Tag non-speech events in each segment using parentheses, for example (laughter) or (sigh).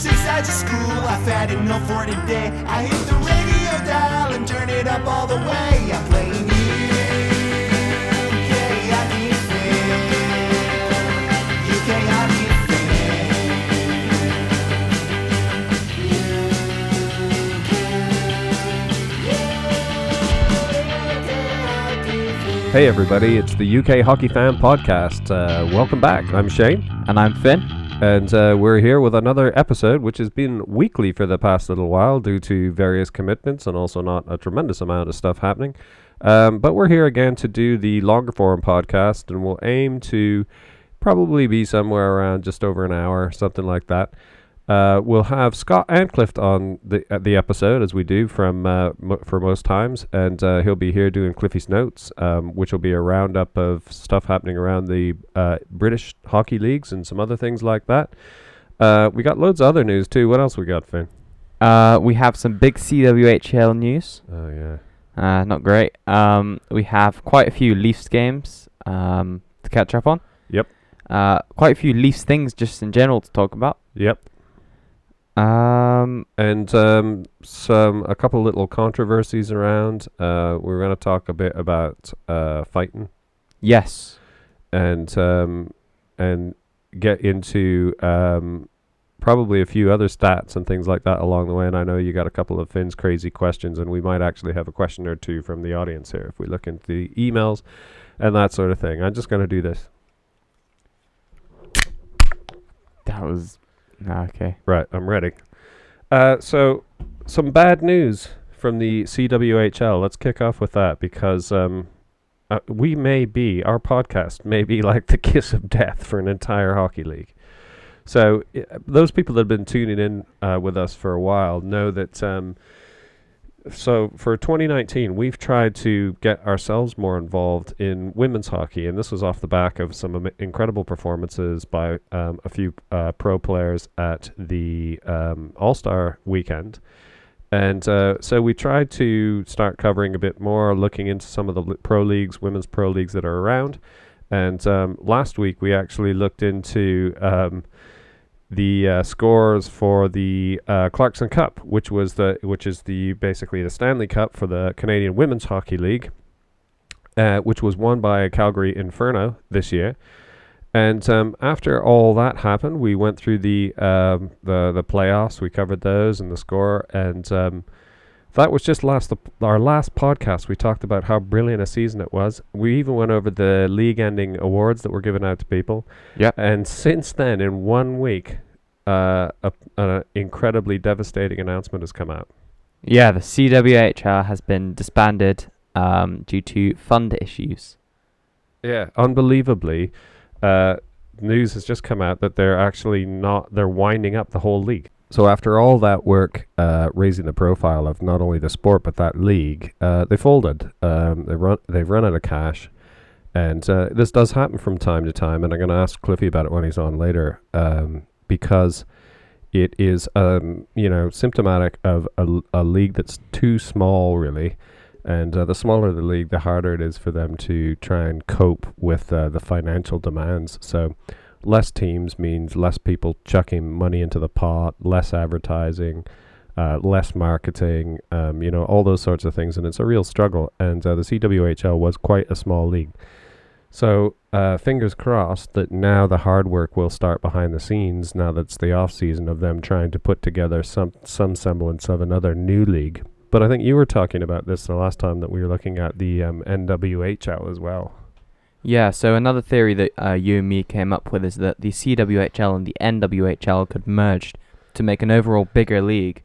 since I just school. I've had enough for today. I hit the radio dial and turn it up all the way. I'm playing UK hockey fam. UK hockey Hey everybody, it's the UK Hockey Fam Podcast. Uh, welcome back. I'm Shane, And I'm Finn. And uh, we're here with another episode, which has been weekly for the past little while due to various commitments and also not a tremendous amount of stuff happening. Um, but we're here again to do the longer form podcast, and we'll aim to probably be somewhere around just over an hour, something like that. Uh, we'll have Scott Anclift on the uh, the episode as we do from uh, mo- for most times, and uh, he'll be here doing Cliffy's notes, um, which will be a roundup of stuff happening around the uh, British hockey leagues and some other things like that. Uh, we got loads of other news too. What else we got, Finn? Uh, we have some big CWHL news. Oh yeah, Uh, not great. Um, we have quite a few Leafs games um, to catch up on. Yep. Uh, quite a few Leafs things just in general to talk about. yep. Um, and um, some a couple little controversies around. Uh, we're going to talk a bit about uh, fighting yes. and um, and get into um, probably a few other stats and things like that along the way. And I know you got a couple of Finn's crazy questions, and we might actually have a question or two from the audience here if we look into the emails and that sort of thing. I'm just going to do this. That was okay. Right, I'm ready. Uh, so, some bad news from the CWHL. Let's kick off with that because um, uh, we may be, our podcast may be (laughs) like the kiss of death for an entire hockey league. So, i those people that have been tuning in uh, with us for a while know that. Um, so for 2019, we've tried to get ourselves more involved in women's hockey, and this was off the back of some am- incredible performances by um, a few uh, pro players at the um, All Star weekend. And uh, so we tried to start covering a bit more, looking into some of the li- pro leagues, women's pro leagues that are around. And um, last week we actually looked into um, the uh, scores for the uh, Clarkson Cup, which was the which is the basically the Stanley Cup for the Canadian Women's Hockey League, uh, which was won by Calgary Inferno this year. And um, after all that happened, we went through the um, the the playoffs. We covered those and the score, and um, that was just last the, our last podcast. We talked about how brilliant a season it was. We even went over the league-ending awards that were given out to people. Yeah. And since then, in one week, uh, an incredibly devastating announcement has come out. Yeah, the CWHL has been disbanded um, due to fund issues. Yeah, unbelievably, uh, news has just come out that they're actually not. They're winding up the whole league. So after all that work, uh, raising the profile of not only the sport but that league, uh, they folded. Um, they run. They've run out of cash, and uh, this does happen from time to time. And I'm going to ask Cliffy about it when he's on later, um, because it is, um, you know, symptomatic of a, a, league that's too small, really. And uh, the smaller the league, the harder it is for them to try and cope with uh, the financial demands. So, less teams means less people chucking money into the pot, less advertising, uh, less marketing, um, you know, all those sorts of things. And it's a real struggle. And uh, the CWHL was quite a small league. So, uh, fingers crossed that now the hard work will start behind the scenes. Now that's the off season of them trying to put together some some semblance of another new league. But I think you were talking about this the last time that we were looking at the um, NWHL as well. Yeah, so another theory that uh, you and me came up with is that the CWHL and the NWHL could merge to make an overall bigger league,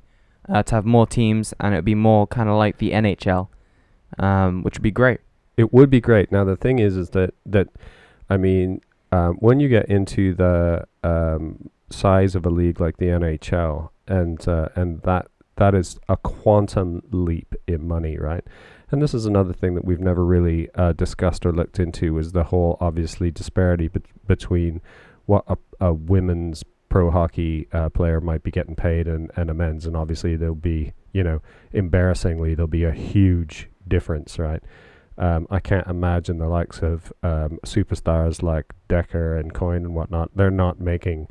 uh, to have more teams, and it would be more kind of like the NHL, um, which would be great. It would be great. Now the thing is, is that that I mean, um, when you get into the um, size of a league like the NHL, and uh, and that that is a quantum leap in money, right? And this is another thing that we've never really uh, discussed or looked into is the whole obviously disparity bet- between what a, a women's pro hockey uh, player might be getting paid and, and a men's, and obviously there'll be you know embarrassingly there'll be a huge difference, right? Um, I can't imagine the likes of um, superstars like Decker and Coyne and whatnot. They're not making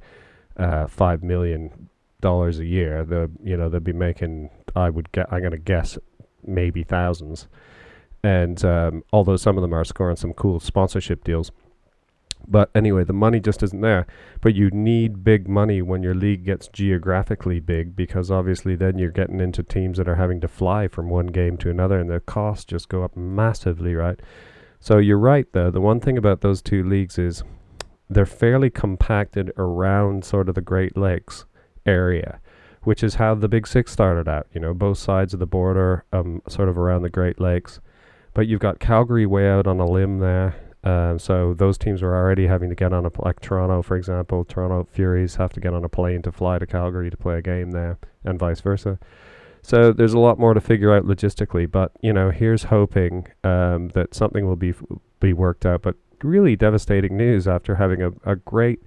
uh, five million dollars a year. The you know they'd be making. I would get. I'm gonna guess maybe thousands. And um, although some of them are scoring some cool sponsorship deals, but anyway, the money just isn't there. But you need big money when your league gets geographically big because obviously then you're getting into teams that are having to fly from one game to another and the costs just go up massively, right? So you're right though. The one thing about those two leagues is they're fairly compacted around sort of the Great Lakes area, which is how the Big Six started out, you know, both sides of the border, um, sort of around the Great Lakes. But you've got Calgary way out on a limb there um, so those teams were already having to get on a pl- like Toronto, for example. Toronto Furies have to get on a plane to fly to Calgary to play a game there, and vice versa. So there's a lot more to figure out logistically. But you know, here's hoping um, that something will be f- be worked out. But really devastating news after having a, a great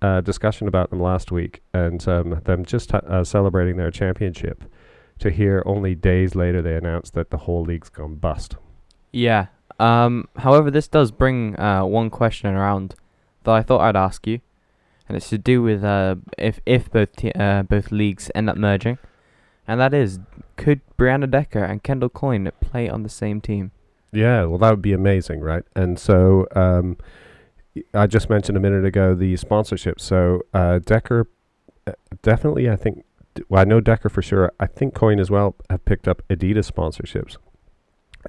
uh, discussion about them last week and um, them just uh, celebrating their championship. To hear only days later they announced that the whole league's gone bust. Yeah. Um. However, this does bring uh one question around that I thought I'd ask you, and it's to do with uh if if both te- uh both leagues end up merging, and that is could Brianna Decker and Kendall Coyne play on the same team? Yeah, well, that would be amazing, right? And so um, I just mentioned a minute ago the sponsorship. So uh, Decker, uh, definitely, I think. Well, I know Decker for sure. I think Coyne as well have picked up Adidas sponsorships,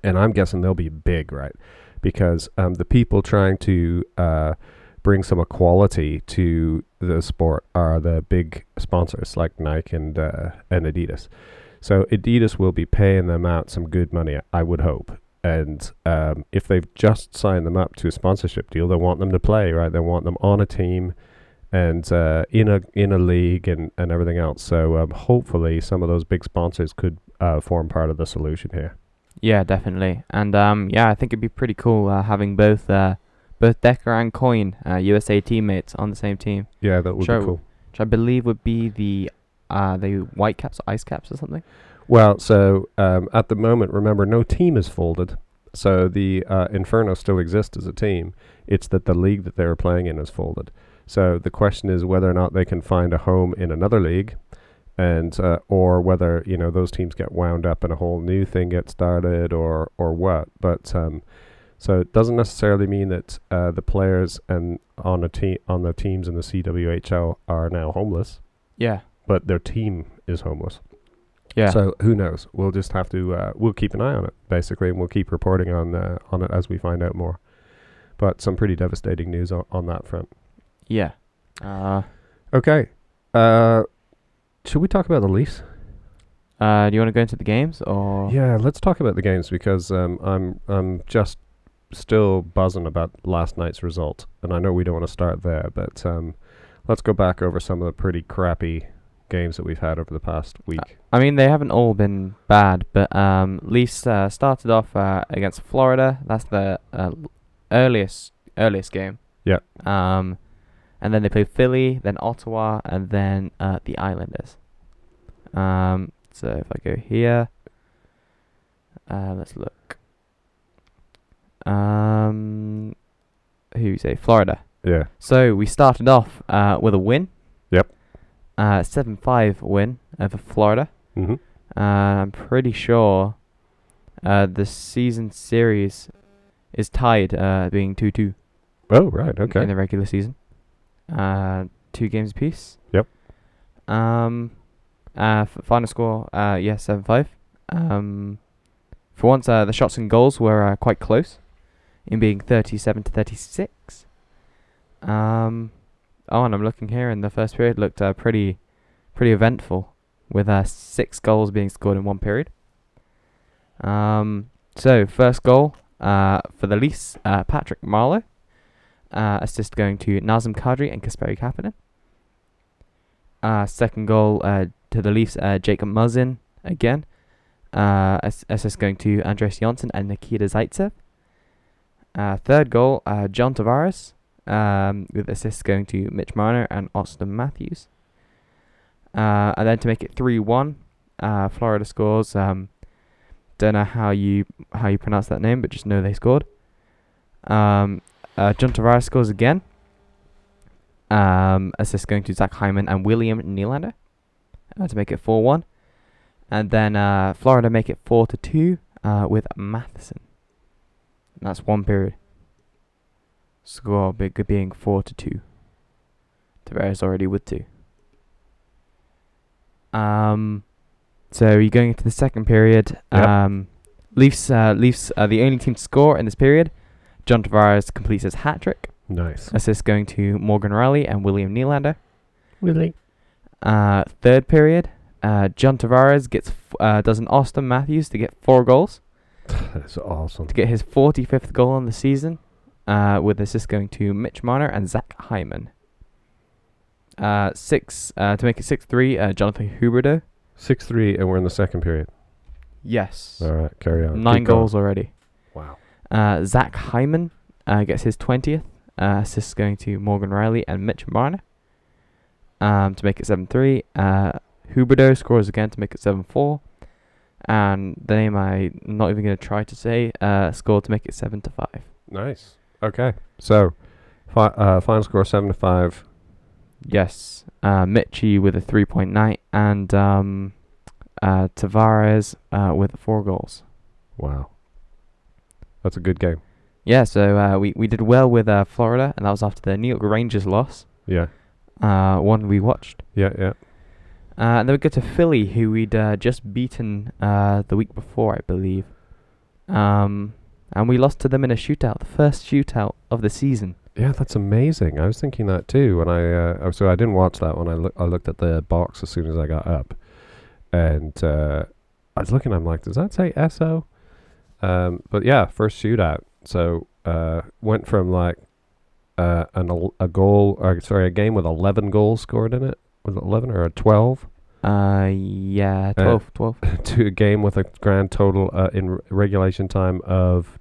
and I'm guessing they'll be big, right? Because um, the people trying to uh, bring some equality to the sport are the big sponsors like Nike and uh, and Adidas. So Adidas will be paying them out some good money, I would hope. And um, if they've just signed them up to a sponsorship deal, they want them to play, right? They want them on a team and uh, in a in a league and, and everything else. So um, hopefully, some of those big sponsors could uh, form part of the solution here. Yeah, definitely. And um, yeah, I think it'd be pretty cool uh, having both uh both Decker and Coyne uh, USA teammates, on the same team, Yeah, that would be cool. which I believe would be the uh the White Caps, Ice Caps, or something. Well, so um, at the moment, remember, no team is folded. So the uh, Inferno still exists as a team. It's that the league that they were playing in is folded. So the question is whether or not they can find a home in another league, and uh, or whether you know those teams get wound up and a whole new thing gets started, or or what. But um, so it doesn't necessarily mean that uh, the players and on a team on the teams in the CWHL are now homeless, Yeah. but their team is homeless. Yeah. So who knows? We'll just have to uh, we'll keep an eye on it basically, and we'll keep reporting on uh, on it as we find out more. But some pretty devastating news on, on that front. yeah. Uh, Okay, uh, should we talk about the Leafs? uh, do you want to go into the games or? Yeah, let's talk about the games because um, I'm I'm just still buzzing about last night's result, and I know we don't want to start there, but um, let's go back over some of the pretty crappy games that we've had over the past week. I mean, they haven't all been bad, but um, Leafs uh, started off uh, against Florida. That's the uh, earliest earliest game. Yeah. Um, and then they played Philly, then Ottawa, and then uh, the Islanders. Um, so if I go here, uh, let's look. Um, who you say Florida? yeah, So we started off uh, with a win. Yep. Uh, seven five win over Florida. hmm Uh, I'm pretty sure uh, the season series is tied, uh, being 2 2 Oh right, okay. in the regular season. Uh, two games apiece. Yep. Um, uh, f- final score, uh, yeah, 7 5. Um, for once, uh, the shots and goals were uh, quite close, in being 37 to 36. Um, oh, and I'm looking here, and the first period looked uh, pretty, pretty eventful, with uh, six goals being scored in one period. Um, so first goal uh, for the Leafs, uh, Patrick Marleau. Uh, assist going to Nazem Kadri and Kasperi Kapanen. Uh, second goal to the Leafs, Jacob Muzzin again. Assist going to Andreas Johnsson and Nikita Zaitsev. Third goal, John Tavares, um, with assists going to Mitch Marner and Auston Matthews. Uh, and then to make it 3-1, uh, Florida scores. Um, don't know how you how you pronounce that name, but just know they scored. Um, uh, John Tavares scores again. Um, assist going to Zach Hyman and William Nylander. uh, to make it 4 1. And then uh, Florida make it 4 to 2 uh, with Matheson. And that's one period. Score big being 4 to 2. Tavares already with 2. Um, so you're going into the second period. Yep. Um, Leafs, uh, Leafs are the only team to score in this period. John Tavares completes his hat trick. Nice. Assist going to Morgan Rielly and William Nylander. Really? Uh, third period, uh, John Tavares gets f- uh, does an Auston Matthews to get four goals (sighs) That's awesome. to get his 45th goal on the season, uh, with assist going to Mitch Marner and Zach Hyman. Uh, six uh, to make it six three. Uh, Jonathan Huberdeau. Six three, and we're in the second period. Yes, All right, carry on. nine Keep going. goals already. Wow. Uh, Zach Hyman uh, gets his 20th. Uh, assists going to Morgan Rielly and Mitch Marner. Um, to make it 7 3. Uh, Huberdeau scores again to make it 7 4. And the name I'm not even going to try to say uh, scored to make it 7 to 5. Nice. Okay. So, fi- uh, final score seven to five. Yes. Uh, Mitchie with a 3.9 and um, uh, Tavares uh, with 4 goals. Wow. That's a good game. Yeah, so uh, we, we did well with uh, Florida, and that was after the New York Rangers loss. Yeah. Uh, one we watched. Yeah. Yeah. Uh, and then we go to Philly, who we'd uh, just beaten uh, the week before, I believe. Um, and we lost to them in a shootout, the first shootout of the season. Yeah, that's amazing. I was thinking that too when I uh, so I didn't watch that one. I look I looked at the box as soon as I got up, and uh, I was looking. I'm like, does that say SO? Um, but yeah, first shootout. So uh, went from like uh, an a goal or sorry a game with 11 goals scored in it. Was it 11 or a 12 Uh, yeah, 12, 12. (laughs) to a game with a grand total uh, in r- regulation time of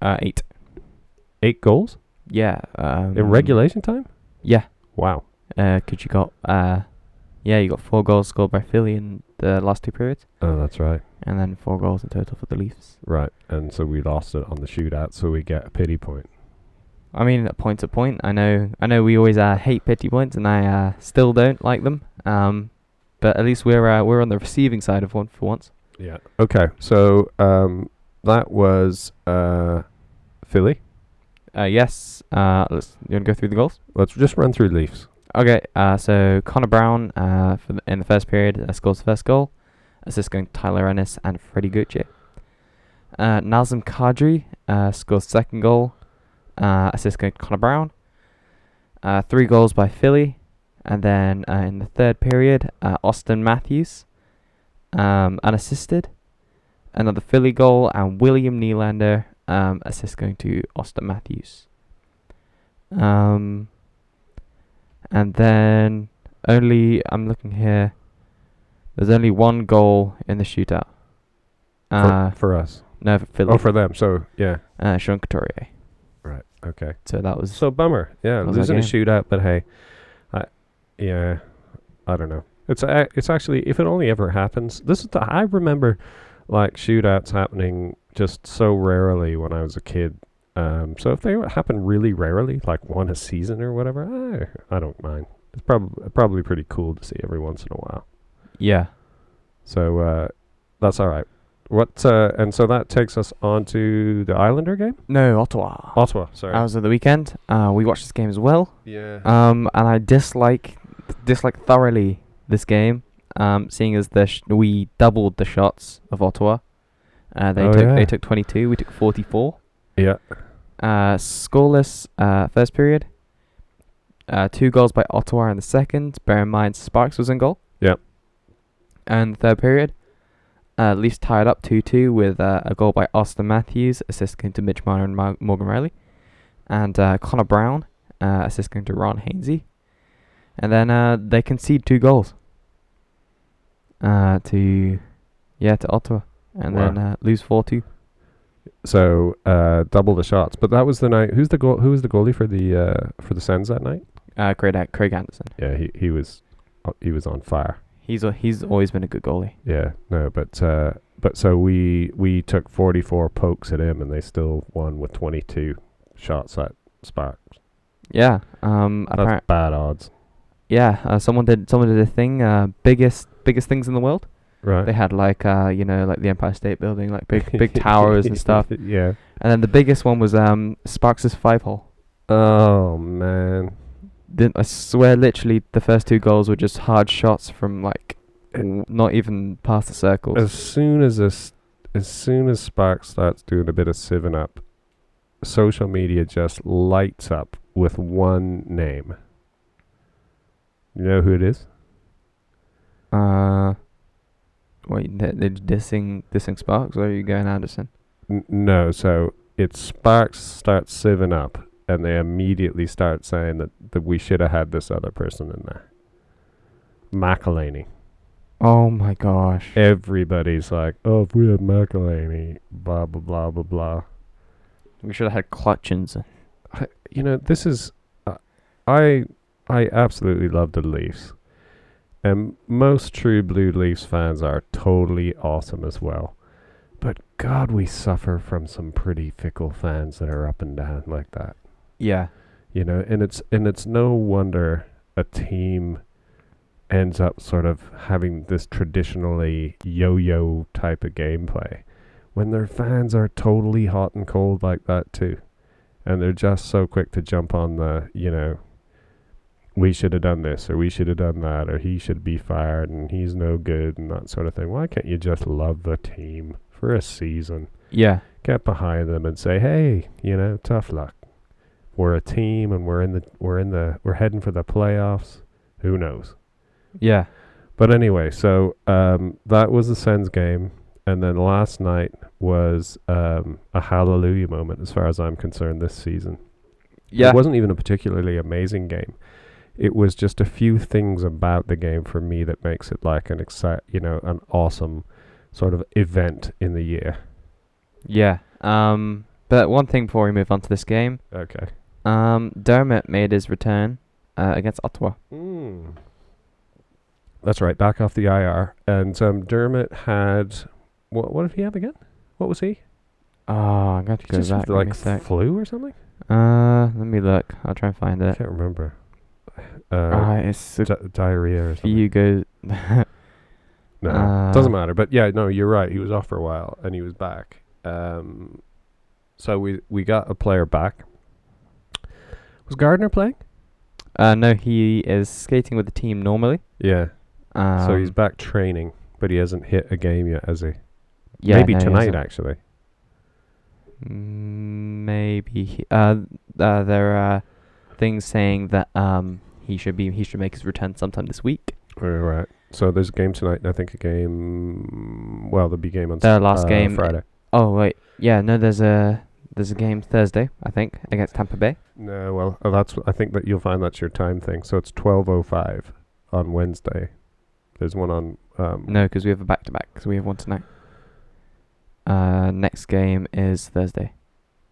Uh, 8. eight goals Yeah. Um, in regulation time. Yeah. Wow. Uh, cause you got, uh, yeah, you got four goals scored by Philly in the last two periods, Oh, that's right. and then four goals in total for the Leafs. Right, and so we lost it on the shootout, so we get a pity point. I mean, point to point. I know, I know. We always uh, hate pity points, and I uh, still don't like them. Um, but at least we're uh, we're on the receiving side of one for once. Yeah. Okay, so um, that was uh, Philly. Uh, yes. Uh, let's you wanna go through the goals? Let's just run through Leafs. Okay. Uh, so Connor Brown, uh, for the, in the first period, uh, scores the first goal. Assist going to Tyler Ennis and Freddie Gucci. Uh, Nazem Kadri uh, scores second goal. Uh, assist going to Connor Brown. Uh, three goals by Philly, and then uh, in the third period, uh, Auston Matthews, um, unassisted. Another Philly goal and William Nylander um, assist going to Auston Matthews. Um, and then only I'm looking here. There's only one goal in the shootout. For, Uh, for us. no, for Philly. Oh, for them. So yeah. uh, Sean Couturier. Right. Okay. So that was So bummer. Yeah, losing a shootout, but hey, yeah, I don't know. It's a, it's actually if it only ever happens. This is the I remember like shootouts happening just so rarely when I was a kid. Um, so if they happen really rarely, like one a season or whatever, I, I don't mind. It's probably probably pretty cool to see every once in a while. yeah. So uh, that's all right. What uh, and so that takes us on to the Islander game. No, Ottawa. Ottawa. Sorry. That was at the weekend. Uh, we watched this game as well. yeah. Um, and I dislike dislike thoroughly this game. Um, seeing as the sh- we doubled the shots of Ottawa. Uh, they Oh, took yeah. they took 22. We took 44. yeah. Uh, scoreless uh, first period. Uh, two goals by Ottawa in the second. Bear in mind Sparks was in goal. Yep. And the third period, uh, Leafs tied up 2-2 with uh, a goal by Auston Matthews, assist going to Mitch Marner and Mar- Morgan Rielly, and uh, Connor Brown, uh, assist going to Ron Hainsey. And then uh, they concede two goals. Uh, to, yeah, to Ottawa, and Wow. then uh, lose 4-2. So uh, double the shots, but that was the night. Who's the goal? Who was the goalie for the uh, for the Sens that night? Uh, Craig, Craig Anderson. Yeah, he he was uh, he was on fire. He's a, he's always been a good goalie. Yeah, no, but uh, but so we we took forty four pokes at him, and they still won with twenty two shots at Sparks. Yeah. Um. That's Appar- bad odds. Yeah, uh, someone did someone did a thing. Uh, biggest biggest things in the world. Right. They had like uh, you know, like the Empire State Building, like big big (laughs) towers and stuff. (laughs) Yeah. And then the biggest one was um Sparks' five hole. Oh man. Then I swear, literally, the first two goals were just hard shots from like w- not even past the circles. As soon as this, as soon as Spark starts doing a bit of siving up, social media just lights up with one name. You know who it is? Uh, wait, they they're dissing dissing Sparks, or are you going Anderson? N- no, so it Sparks starts siving up, and they immediately start saying that, that we should have had this other person in there. McElhinney. Oh my gosh. Everybody's like, oh, if we had McElhinney, blah blah blah blah blah. We should have had Clutchins. You know, this is, uh, I, I absolutely love the Leafs, and most true Blue Leafs fans are totally awesome as well. But God, we suffer from some pretty fickle fans that are up and down like that. Yeah. You know, and it's and it's no wonder a team ends up sort of having this traditionally yo-yo type of gameplay when their fans are totally hot and cold like that too and they're just so quick to jump on the you know we should have done this or we should have done that or he should be fired and he's no good and that sort of thing why can't you just love the team for a season Yeah. get behind them and say, "Hey, you know, tough luck. We're a team, and we're in the we're in the we're heading for the playoffs. Who knows?" Yeah. But anyway, so um, that was the Sens game, and then last night was um, a hallelujah moment, as far as I'm concerned, this season. Yeah. It wasn't even a particularly amazing game. It was just a few things about the game for me that makes it like an excite, you know, an awesome sort of event in the year. Yeah. Um. But one thing before we move on to this game, Okay. um, Dermott made his return uh, against Ottawa. Mm. That's right, back off the IR. And um, Dermott had what? What did he have again? What was he? Oh, I'm going to go back. Like flu or something? Uh, let me look. I'll try and find I it. can't remember. Uh, Uh, it's di- diarrhea or something. Hugo. (laughs) no, uh, doesn't matter. But yeah, no, you're right. He was off for a while and he was back. Um, so we we got a player back. Was Gardner playing? uh, no, he is skating with the team normally. Yeah. Um, so he's back training, but he hasn't hit a game yet, has he? yeah, Maybe no, tonight, actually. Mm, Maybe. Uh, uh, there are things saying that um he should be he should make his return sometime this week. All right. So there's a game tonight, and I think a game. Well, there'll be a game on Their s- last uh, game- Friday. Oh wait, yeah, no, there's a there's a game Thursday I think against Tampa Bay. No, well, uh, that's. I think that you'll find that's your time thing. So it's twelve oh five on Wednesday. There's one on. Um, No, because we have a back to back. So we have one tonight. Uh, next game is Thursday.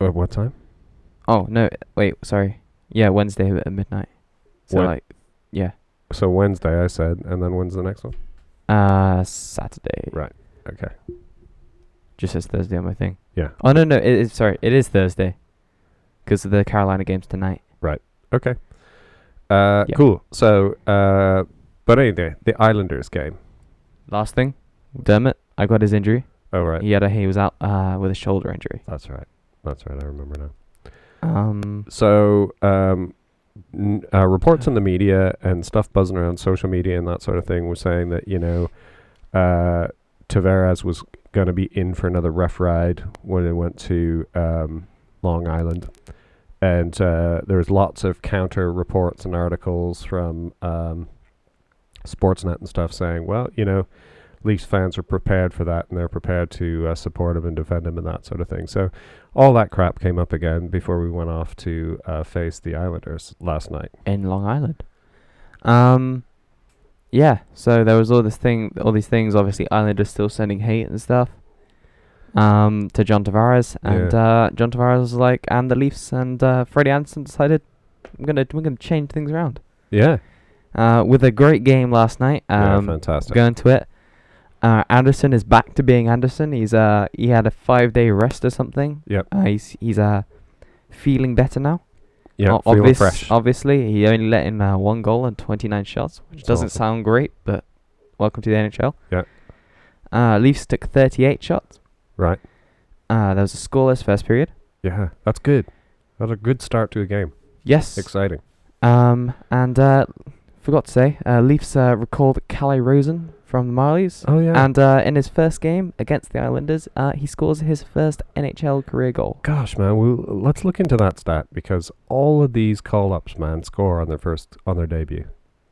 At uh, what time? Oh no, wait, sorry. Yeah, Wednesday at midnight. So like, yeah, So Wednesday, I said, and then when's the next one? uh, Saturday. Right. Okay. Just says Thursday on my thing. Yeah. Oh no no, it is sorry, it is Thursday. Because of the Carolina games tonight. Right. Okay. Uh, Yeah. cool. So, uh, but anyway, the Islanders game. Last thing, Dermott, I got his injury. Oh right. He had a he was out uh with a shoulder injury. That's right. That's right. I remember now. Um, So, um, n- uh, reports in the media and stuff buzzing around social media and that sort of thing were saying that you know, uh, Tavares was going to be in for another rough ride when they went to um, Long Island, and uh, there was lots of counter reports and articles from um, Sportsnet and stuff saying, well, you know. Leafs fans are prepared for that, and they're prepared to uh, support him and defend him and that sort of thing. So, all that crap came up again before we went off to uh, face the Islanders last night. in Long Island. Um, yeah. So there was all this thing, all these things. Obviously, Islanders still sending hate and stuff. Um, to John Tavares, and Yeah. uh, John Tavares was like, and the Leafs and uh, Freddie Anderson decided, I'm gonna we're gonna change things around. Yeah, Uh, with a great game last night. yeah, Um, fantastic. going to it. Uh, Anderson is back to being Anderson. He's uh he had a five day rest or something. Yep. Uh, he's he's uh feeling better now. Yeah, O- obvious- fresh. Obviously, he only let in uh, one goal and 29 shots, which That's doesn't awesome. sound great, but welcome to the NHL. Yeah. Uh, Leafs took 38 shots. Right. Uh, there was a scoreless first period. Yeah, that's good. That's a good start to a game. Yes. Exciting. Um, and uh, forgot to say, uh, Leafs uh, recalled Calle Rosen from the Marlies. Oh yeah. And uh, in his first game against the Islanders, uh, he scores his first NHL career goal. Gosh, man, we'll, let's look into that stat because all of these call-ups, man, score on their first on their debut.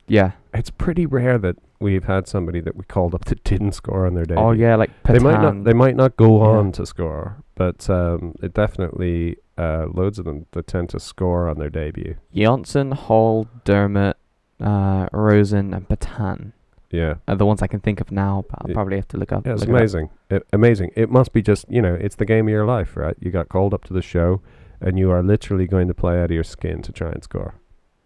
Yeah. It's pretty rare that we've had somebody that we called up (laughs) that didn't score on their debut. Oh yeah, like They might not. They might not go Yeah. on to score, but um, it definitely uh, loads of them that tend to score on their debut. Johnson, Hall, Dermott, uh, Rosen, and Petan Yeah, are the ones I can think of now. But I'll Yeah. probably have to look up. yeah, it's look it amazing. It, amazing. It must be just you know, it's the game of your life, right? You got called up to the show, and you are literally going to play out of your skin to try and score.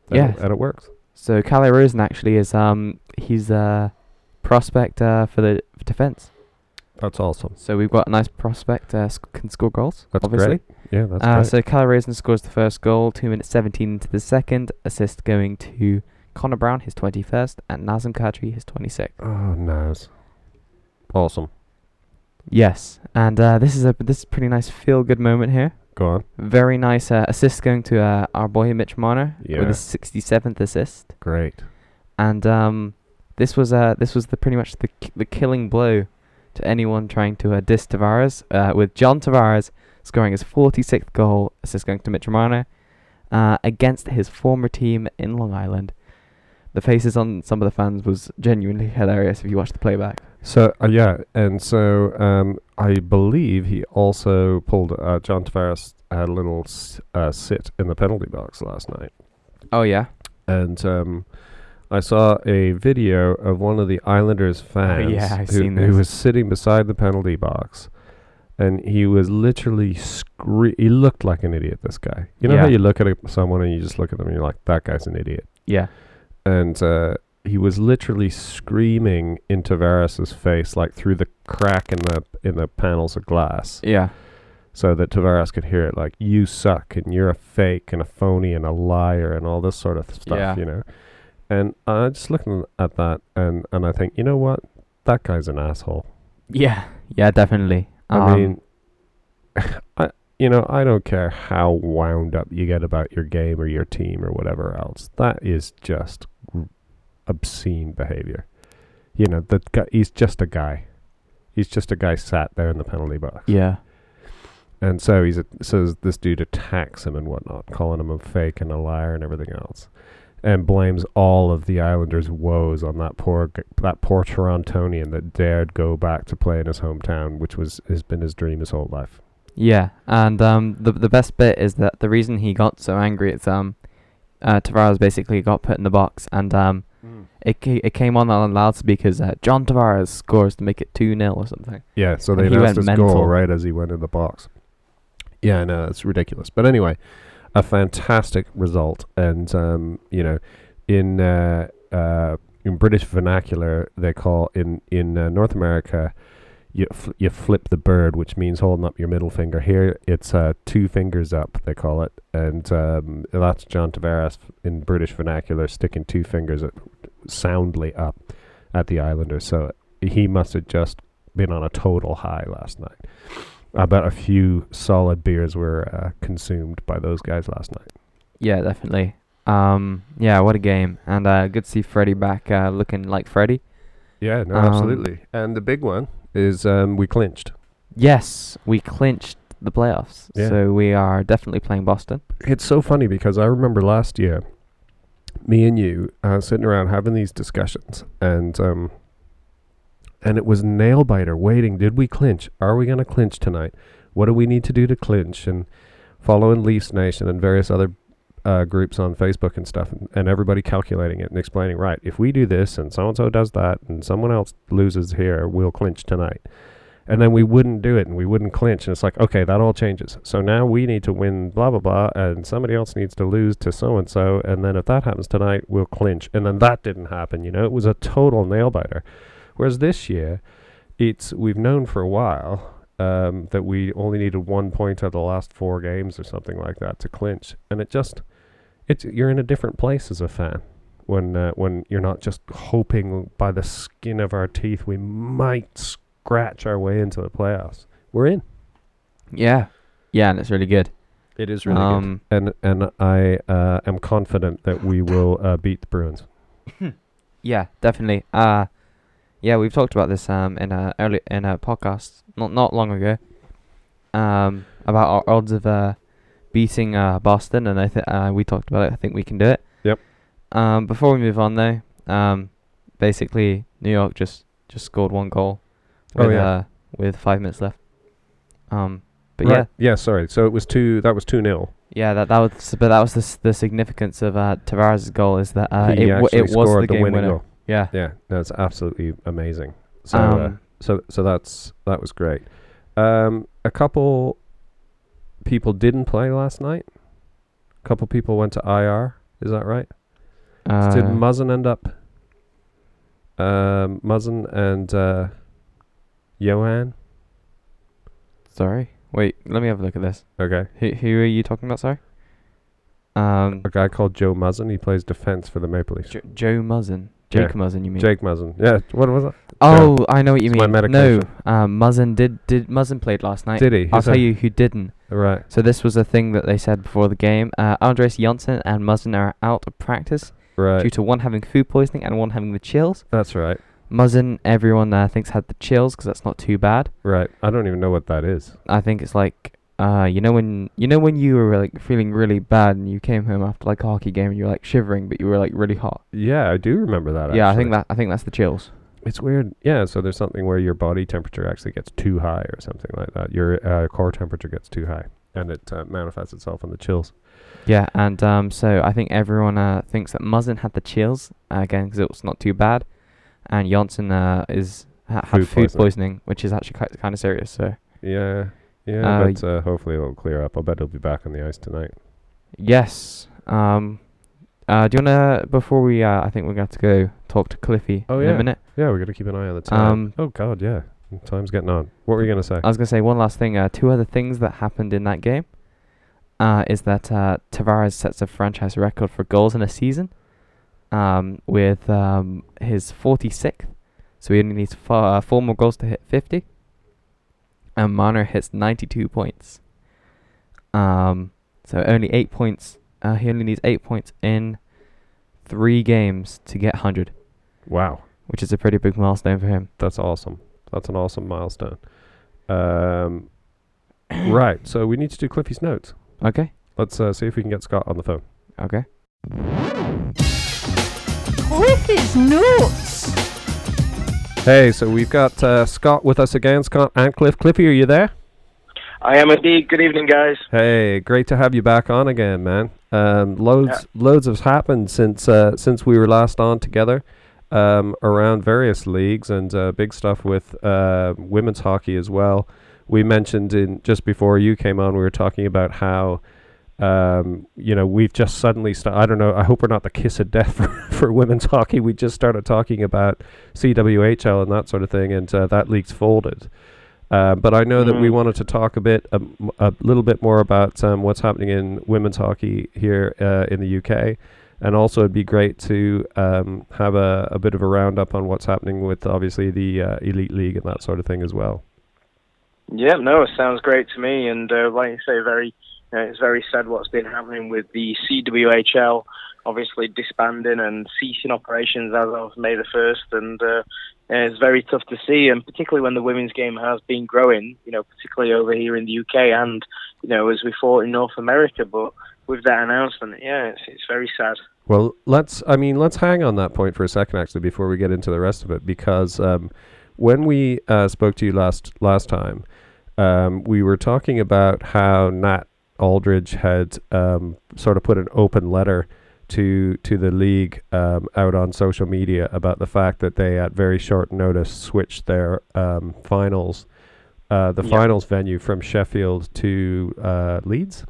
And Yeah. it- and it works. So Calle Rosen actually is um he's a prospect uh, for the defense. That's awesome. So we've got a nice prospect uh, sc- can score goals. That's obviously. great. Yeah, that's uh, great. so Calle Rosen scores the first goal, two minutes seventeen into the second. Assist going to Connor Brown, his twenty first, and Nazem Kadri, his twenty sixth. oh, nice. Awesome. Yes, and uh, this is a this is a pretty nice feel good moment here. Go on. Very nice uh, assist going to uh, our boy Mitch Marner with Yeah. his sixty seventh assist. Great. and um, this was uh, this was the pretty much the ki- the killing blow to anyone trying to uh, diss Tavares. Uh, with John Tavares scoring his 46th goal, assist going to Mitch Marner, uh, against his former team in Long Island. The faces on some of the fans was genuinely hilarious if you watch the playback. So uh, yeah, and so um, I believe he also pulled uh, John Tavares had a little s- uh, sit in the penalty box last night, Oh yeah, and um, I saw a video of one of the Islanders fans Oh, yeah, who, who was sitting beside the penalty box, and he was literally scre- He looked like an idiot. This guy, you know how you look at a, someone and you just look at them and you're like, that guy's an idiot. yeah, and uh, he was literally screaming in Tavares's face, like through the crack in the in the panels of glass, yeah, so that Tavares could hear it. Like you suck, and you're a fake, and a phony, and a liar, and all this sort of stuff, Yeah. you know. And I just looking at that, and and I think, you know what, that guy's an asshole. yeah, yeah, definitely. I Um, mean, (laughs) I you know I don't care how wound up you get about your game or your team or whatever else. That is just obscene behavior. You know, the guy, he's just a guy. He's just a guy sat there in the penalty box. yeah, And so he's a, so this dude attacks him and whatnot, calling him a fake and a liar and everything else, and blames all of the Islanders' woes on that poor that poor Torontonian that dared go back to play in his hometown, which was has been his dream his whole life. Yeah, and um, the the best bit is that the reason he got so angry is um, uh, Tavares basically got put in the box, and um, it ca- it came on on loudspeakers. Uh, John Tavares scores to make it two 0 or something. Yeah, so they announced his goal mental. right as he went in the box. Yeah, no, it's ridiculous. But anyway, a fantastic result, and um, you know, in uh, uh, in British vernacular, they call in in uh, North America, you fl- you flip the bird, which means holding up your middle finger. Here, it's uh, two fingers up. They call it, and um, that's John Tavares in British vernacular, sticking two fingers up, soundly up at the Islanders. So he must have just been on a total high last night. I bet a few solid beers were uh, consumed by those guys last night. Yeah, definitely. Um, yeah, what a game, and uh, good to see Freddie back uh, looking like Freddie. Yeah, no, Um, absolutely. And the big one is um, we clinched. Yes, we clinched the playoffs, Yeah. so we are definitely playing Boston. It's so funny because I remember last year, me and you uh, sitting around having these discussions, and um, and it was nail biter waiting. Did we clinch? Are we going to clinch tonight? What do we need to do to clinch? And following Leafs Nation and various other uh, groups on Facebook and stuff, and, and everybody calculating it and explaining, right, if we do this and so and so does that and someone else loses here, we'll clinch tonight. And then we wouldn't do it and we wouldn't clinch. And it's like, okay, that all changes. So now we need to win, blah, blah, blah. And somebody else needs to lose to so and so. And then if that happens tonight, we'll clinch. And then that didn't happen. You know, it was a total nail biter. Whereas this year, it's we've known for a while um, that we only needed one point out of the last four games or something like that to clinch. And it just, it's you're in a different place as a fan when uh, when you're not just hoping by the skin of our teeth we might scratch our way into the playoffs. We're in. Yeah, yeah, and it's really good. It is really um, good, and and I uh, am confident that we will uh, beat the Bruins. (laughs) Yeah, definitely. Uh yeah, we've talked about this um in a early in a podcast not not long ago. Um about our odds of uh beating uh Boston and I think uh we talked about it. I think we can do it. Yep. Um before we move on though, um basically New York just just scored one goal Oh, yeah. uh with 5 minutes left. Um but Right. yeah, yeah. Sorry. So it was two. That was two 0 yeah, that that was but that was the the significance of uh Tavares' goal is that uh it w- it was the game winning winner. goal. Yeah. Yeah, that's absolutely amazing. So, uh, um so, so that's that was great. Um, a couple people didn't play last night. A couple people went to IR. Is that right? uh, Did Muzzin end up? Um, Muzzin and uh, Johan. Sorry. Wait, let me have a look at this. Okay, Who who are you talking about? Sorry. Um, a guy called Joe Muzzin. He plays defense for the Maple Leafs. jo- Joe Muzzin. Yeah. Jake Muzzin, you mean? Jake Muzzin. Yeah. What was it? Oh, I know what you It's my mean. No, medication. um, Muzzin did did Muzzin played last night. Did he? I'll tell you who didn't. Right. So this was a thing that they said before the game. Uh, Andreas Johnsson and Muzzin are out of practice due to one having food poisoning and one having the chills. That's right. Muzzin, everyone uh, thinks had the chills because that's not too bad. Right. I don't even know what that is. I think it's like uh you know when you know when you were like feeling really bad and you came home after like a hockey game and you were like shivering but you were like really hot. Yeah, I do remember that. yeah, I think that I think that's the chills. It's weird. Yeah, so there's something where your body temperature actually gets too high or something like that. Your uh, core temperature gets too high and it uh, manifests itself in the chills. Yeah, and um so I think everyone uh thinks that Muzzin had the chills uh, again because it was not too bad, and Johnsson uh is ha- had Food food, poisoning. poisoning. which is actually quite kind of serious. So Yeah, yeah, Uh, but uh, hopefully it'll clear up. I'll bet he'll be back on the ice tonight. yes, um, uh, do you wanna before we uh I think we're going to go talk to Cliffy Oh, in yeah. a minute. Yeah, we got to keep an eye on the time. Um, oh God, yeah, time's getting on. What were you gonna say? I was gonna say one last thing. Uh, two other things that happened in that game. Uh, is that uh, Tavares sets a franchise record for goals in a season, um, with um his 46th. So he only needs four, uh, four more goals to hit 50. And Marner hits 92 points. Um, so only eight points. Uh, he only needs eight points in three games to get 100, wow, which is a pretty big milestone for him. that's awesome. That's an awesome milestone. Um, (coughs) right. So we need to do Cliffy's notes. Okay. Let's uh, see if we can get Scott on the phone. Okay. Cliffy's notes. Hey, so we've got uh, Scott with us again. Scott and Cliff. Cliffy, are you there? I am indeed. Good evening, guys. Hey, great to have you back on again, man. Um, loads, loads has happened since uh, since we were last on together, um, around various leagues and uh, big stuff with uh, women's hockey as well. We mentioned in just before you came on, we were talking about how, um, you know, we've just suddenly. St- I don't know. I hope we're not the kiss of death (laughs) for, for women's hockey. We just started talking about CWHL and that sort of thing, and uh, that league's folded. Uh, but I know that we Mhm. wanted to talk a bit, um, a little bit more about um, what's happening in women's hockey here uh, in the UK, and also it'd be great to um, have a, a bit of a roundup on what's happening with obviously the uh, elite league and that sort of thing as well. Yeah, no, it sounds great to me. And uh, like you say, very, uh, it's very sad what's been happening with the CWHL, obviously disbanding and ceasing operations as of May the first, and uh, uh, it's very tough to see. And particularly when the women's game has been growing, you know, particularly over here in the UK, and you know, as we fought in North America. But with that announcement, yeah, it's, it's very sad. Well, let's. I mean, let's hang on that point for a second, actually, before we get into the rest of it, because um, when we uh, spoke to you last last time, um, we were talking about how Nat Aldridge had um, sort of put an open letter to to the league um, out on social media about the fact that they, at very short notice, switched their um, finals, uh, the Yeah. finals venue from Sheffield to uh, Leeds.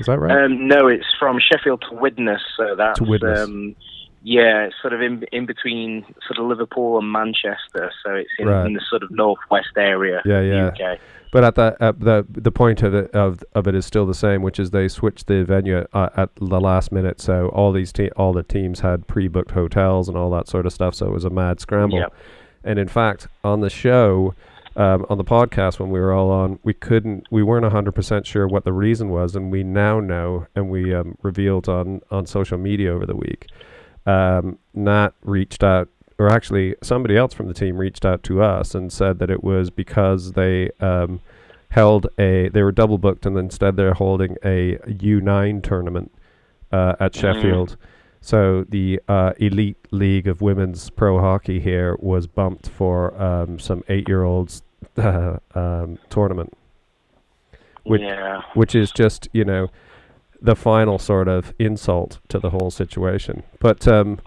Is that right? Um, no, it's from Sheffield to Widnes, so that's Widnes. Yeah, sort of in in between sort of Liverpool and Manchester, so it's in, Right. in the sort of northwest area. Yeah, yeah. UK. But at the at the the point of it of of it is still the same, which is they switched the venue uh, at the last minute, so all these te- all the teams had pre-booked hotels and all that sort of stuff, so it was a mad scramble. Yep. And in fact, on the show, um, on the podcast when we were all on, we couldn't, we weren't hundred percent sure what the reason was, and we now know, and we um, revealed on on social media over the week. Um, Nat reached out, or actually somebody else from the team reached out to us and said that it was because they um, held a, they were double booked, and instead they're holding a U nine tournament uh, at Mhm. Sheffield. So the uh, elite league of women's pro hockey here was bumped for um, some eight-year-olds uh, (laughs) um, tournament, Which- yeah. which is just you know the final sort of insult to the whole situation. But um,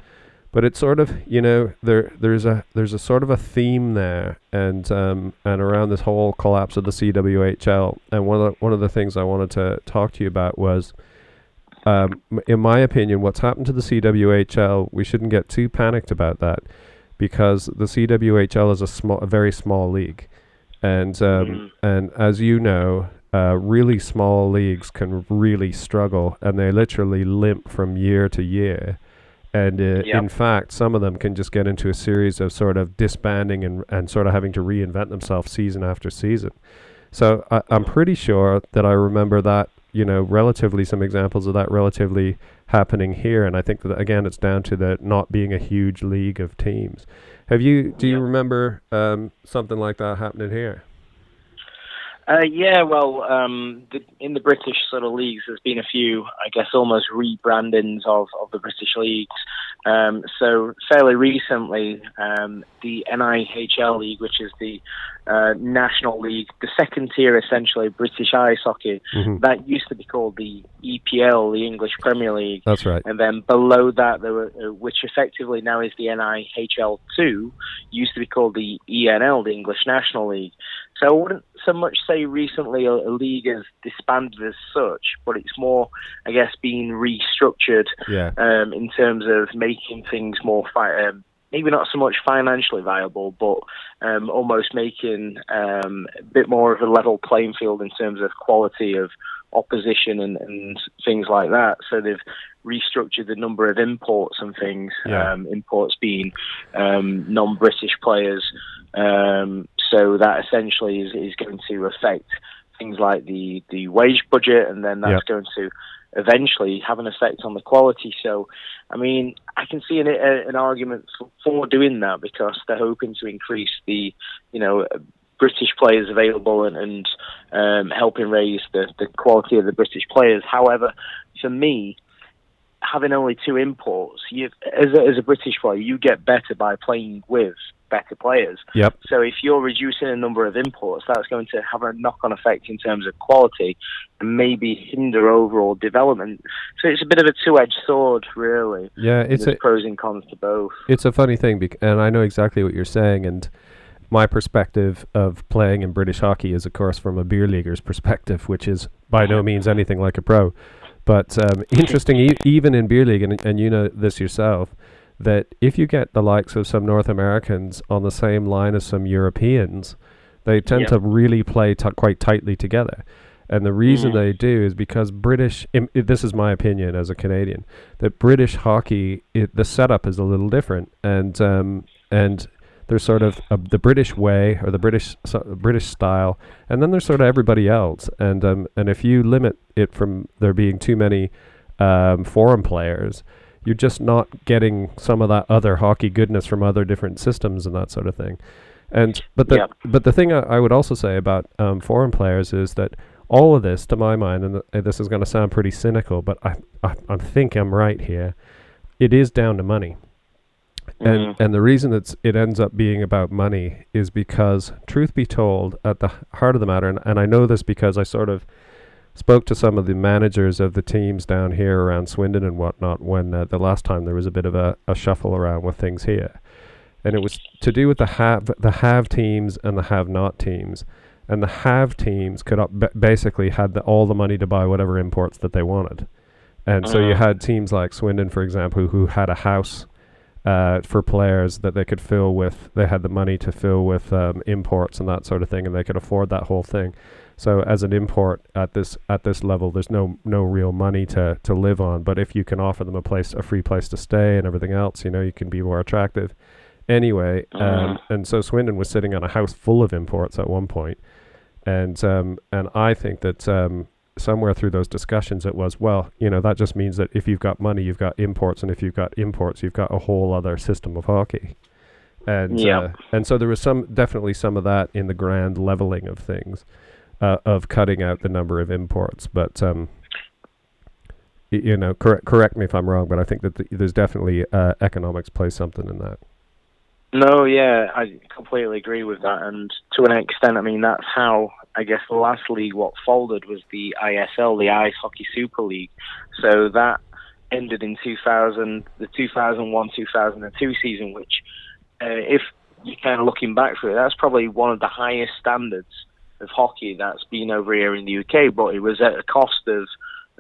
but it's sort of you know there there's a there's a sort of a theme there, and um, and around this whole collapse of the CWHL. And one of the, one of the things I wanted to talk to you about was. Um, in my opinion, what's happened to the CWHL, we shouldn't get too panicked about that, because the CWHL is a small, a very small league, and um, Mhm. and as you know, uh, really small leagues can really struggle, and they literally limp from year to year. And uh, Yep. in fact, some of them can just get into a series of sort of disbanding and, and sort of having to reinvent themselves season after season. So I, I'm pretty sure that I remember that, you know, relatively some examples of that relatively happening here. And I think that again, it's down to the not being a huge league of teams. Have you? Do you remember um, something like that happening here? Uh, yeah, well, um, the, in the British sort of leagues, there's been a few, I guess, almost rebrandings of, of the British leagues. Um, so fairly recently, um, the NIHL league, which is the uh, national league, the second tier, essentially British ice hockey, hmm that used to be called the EPL, the English Premier League. That's right. And then below that, there were, uh, which effectively now is the NIHL two, used to be called the ENL, the English National League. So I wouldn't so much say recently a, a league has disbanded as such, but it's more, I guess, being restructured Yeah. um, in terms of making things more fi- um, maybe not so much financially viable, but um, almost making um, a bit more of a level playing field in terms of quality of opposition and, and things like that. So they've restructured the number of imports and things. Yeah. Um, imports being um, non-British players. So that essentially is, is going to affect things like the, the wage budget, and then that's Yep. going to eventually have an effect on the quality. So, I mean, I can see an, a, an argument for, for doing that because they're hoping to increase the, you know, British players available and, and um, helping raise the, the quality of the British players. However, for me, having only two imports, you as a, as a British player, you get better by playing with better players. Yep. So if you're reducing the number of imports, that's going to have a knock-on effect in terms of quality and maybe hinder overall development. So it's a bit of a two-edged sword, really. Yeah. It's a pros and cons to both. it's a funny thing, bec- and I know exactly what you're saying, and my perspective of playing in British hockey is, of course, from a beer leaguer's perspective, which is by no means anything like a pro. But um, (laughs) interesting, e- even in beer league, and, and you know this yourself, that if you get the likes of some North Americans on the same line as some Europeans, they tend Yep. to really play t- quite tightly together. And the reason Mm. they do is because British, im- this is my opinion as a Canadian, that British hockey, it, the setup is a little different. And, um, and there's sort of a, the British way or the British so, British style, and then there's sort of everybody else. And um, and if you limit it from there being too many um, foreign players, you're just not getting some of that other hockey goodness from other different systems and that sort of thing. And but the Yep. but the thing I, I would also say about um, foreign players is that all of this, to my mind, and th- this is going to sound pretty cynical, but I, I I think I'm right here. It is down to money. And Mhm. and the reason it's it ends up being about money is because truth be told, at the heart of the matter, and, and I know this because I sort of spoke to some of the managers of the teams down here around Swindon and whatnot when uh, the last time there was a bit of a, a shuffle around with things here, and it was to do with the have the have teams and the have not teams, and the have teams could up, ba- basically had the, all the money to buy whatever imports that they wanted, And so you Mhm. had teams like Swindon, for example, who had a house uh, for players that they could fill with. They had the money to fill with um, imports and that sort of thing, and they could afford that whole thing. So as an import at this at this level, there's no no real money to to live on. But if you can offer them a place, a free place to stay, and everything else, you know, you can be more attractive. Anyway, um, Mhm. and so Swindon was sitting on a house full of imports at one point, and um, and I think that um, somewhere through those discussions it was well, you know, that just means that if you've got money, you've got imports, and if you've got imports, you've got a whole other system of hockey. And Yeah. uh, and so there was some definitely some of that in the grand leveling of things, uh, of cutting out the number of imports. But um, you know, correct correct me if I'm wrong, but I think that th- there's definitely uh, economics plays something in that. No, yeah, I completely agree with that. And to an extent, I mean, that's how I guess the last league what folded was the ISL, the Ice Hockey Super League. So that ended in 2000, the 2001-2002 season, which, uh, if you're kind of looking back through it, that's probably one of the highest standards of hockey that's been over here in the UK. But it was at a cost of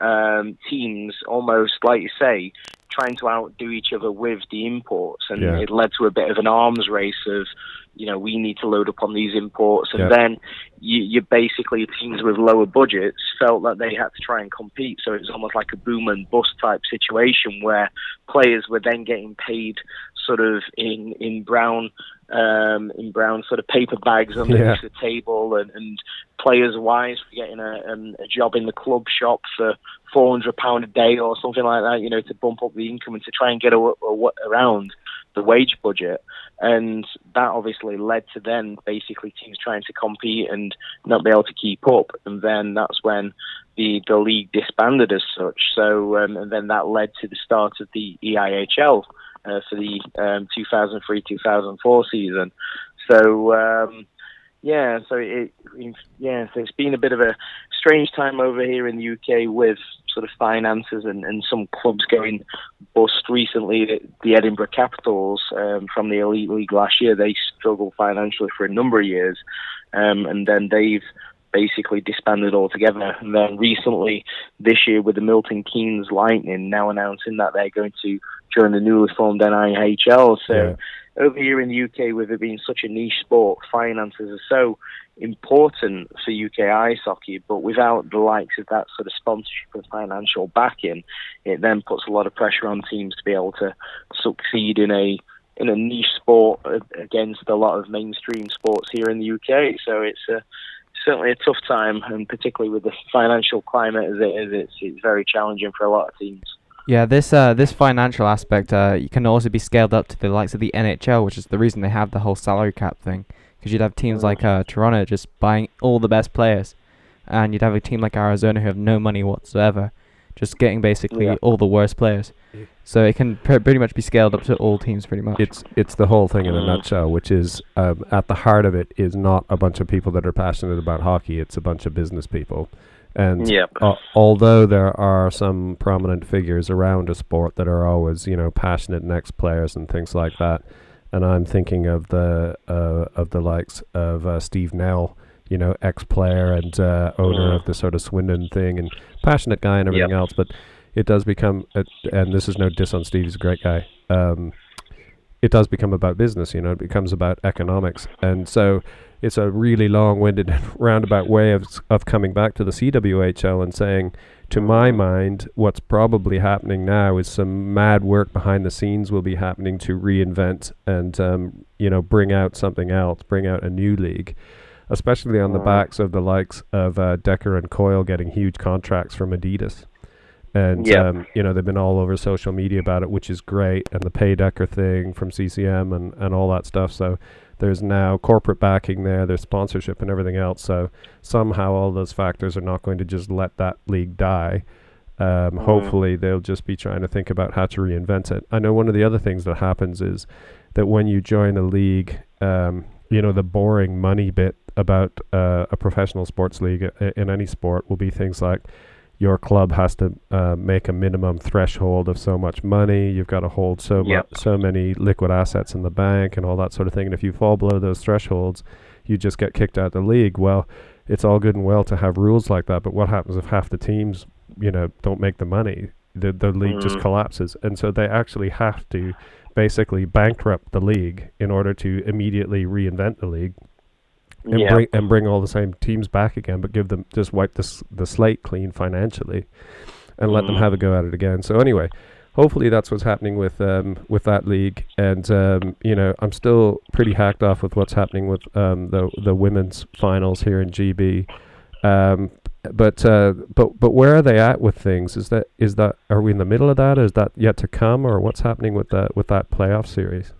um, teams almost, like you say, trying to outdo each other with the imports, and Yeah. it led to a bit of an arms race of, you know, we need to load up on these imports, and then you, you basically teams with lower budgets felt that they had to try and compete, so it was almost like a boom and bust type situation where players were then getting paid sort of in in brown um, in brown sort of paper bags underneath Yeah. the table, and, and players wise for getting a, um, a job in the club shop for four hundred pound a day or something like that, you know, to bump up the income and to try and get a, a, around the wage budget, and that obviously led to then basically teams trying to compete and not be able to keep up, and then that's when the the league disbanded as such. So, um, and then that led to the start of the EIHL uh, for the um, 2003-2004 season. So. Um, yeah, so it, it- yeah, so it's been a bit of a strange time over here in the UK with sort of finances and, and some clubs going bust recently. The, the Edinburgh Capitals um, from the Elite League last year, they struggled financially for a number of years, um, and then they've basically disbanded altogether. And then recently, this year, with the Milton Keynes Lightning now announcing that they're going to join the newly formed NIHL. So Yeah. over here in the UK, with it being such a niche sport, finances are so important for UK ice hockey, but without the likes of that sort of sponsorship and financial backing, it then puts a lot of pressure on teams to be able to succeed in a in a niche sport against a lot of mainstream sports here in the UK. So it's a certainly a tough time, and particularly with the financial climate as it is, it's, it's very challenging for a lot of teams. Yeah, this uh, this financial aspect uh, you can also be scaled up to the likes of the NHL, which is the reason they have the whole salary cap thing. Because you'd have teams like uh, Toronto just buying all the best players, and you'd have a team like Arizona who have no money whatsoever, just getting basically Yeah. all the worst players. So it can pr- pretty much be scaled up to all teams, pretty much. It's it's the whole thing in a Mm. nutshell, which is um, at the heart of it is not a bunch of people that are passionate about hockey. It's a bunch of business people, and Yep. uh, although there are some prominent figures around a sport that are always you know passionate next players and things like that, and I'm thinking of the uh, of the likes of uh, Steve Nell, you know, ex-player and uh, owner Mm. of the sort of Swindon thing, and passionate guy and everything Yep. else, but it does become, a, and this is no diss on Steve, he's a great guy. Um, it does become about business, you know, it becomes about economics. And so it's a really long winded (laughs) roundabout way of, of coming back to the CWHL and saying, to my mind, what's probably happening now is some mad work behind the scenes will be happening to reinvent and, um, you know, bring out something else, bring out a new league. Especially on the backs of the likes of uh, Decker and Coyne getting huge contracts from Adidas. And Yeah. um, you know they've been all over social media about it, which is great. And the Pay Decker thing from CCM and, and all that stuff. So there's now corporate backing there, there's sponsorship and everything else. So somehow all those factors are not going to just let that league die. Um, Mhm. Hopefully they'll just be trying to think about how to reinvent it. I know one of the other things that happens is that when you join a league, um, you know the boring money bit about uh, a professional sports league uh, in any sport will be things like your club has to uh, make a minimum threshold of so much money. You've got to hold so Yep. mu- so many liquid assets in the bank and all that sort of thing. And if you fall below those thresholds, you just get kicked out of the league. Well, it's all good and well to have rules like that, but what happens if half the teams, you know, don't make the money? the the league just Mm. collapses, and so they actually have to basically bankrupt the league in order to immediately reinvent the league and yeah. bring and bring all the same teams back again, but give them just wipe the s- the slate clean financially, and let them Mm. have a go at it again. So anyway, hopefully that's what's happening with um with that league, and um you know I'm still pretty hacked off with what's happening with um the the women's finals here in GB. Um, but uh, but but where are they at with things? Is that is that are we in the middle of that? Is that yet to come, or what's happening with that with that playoff series?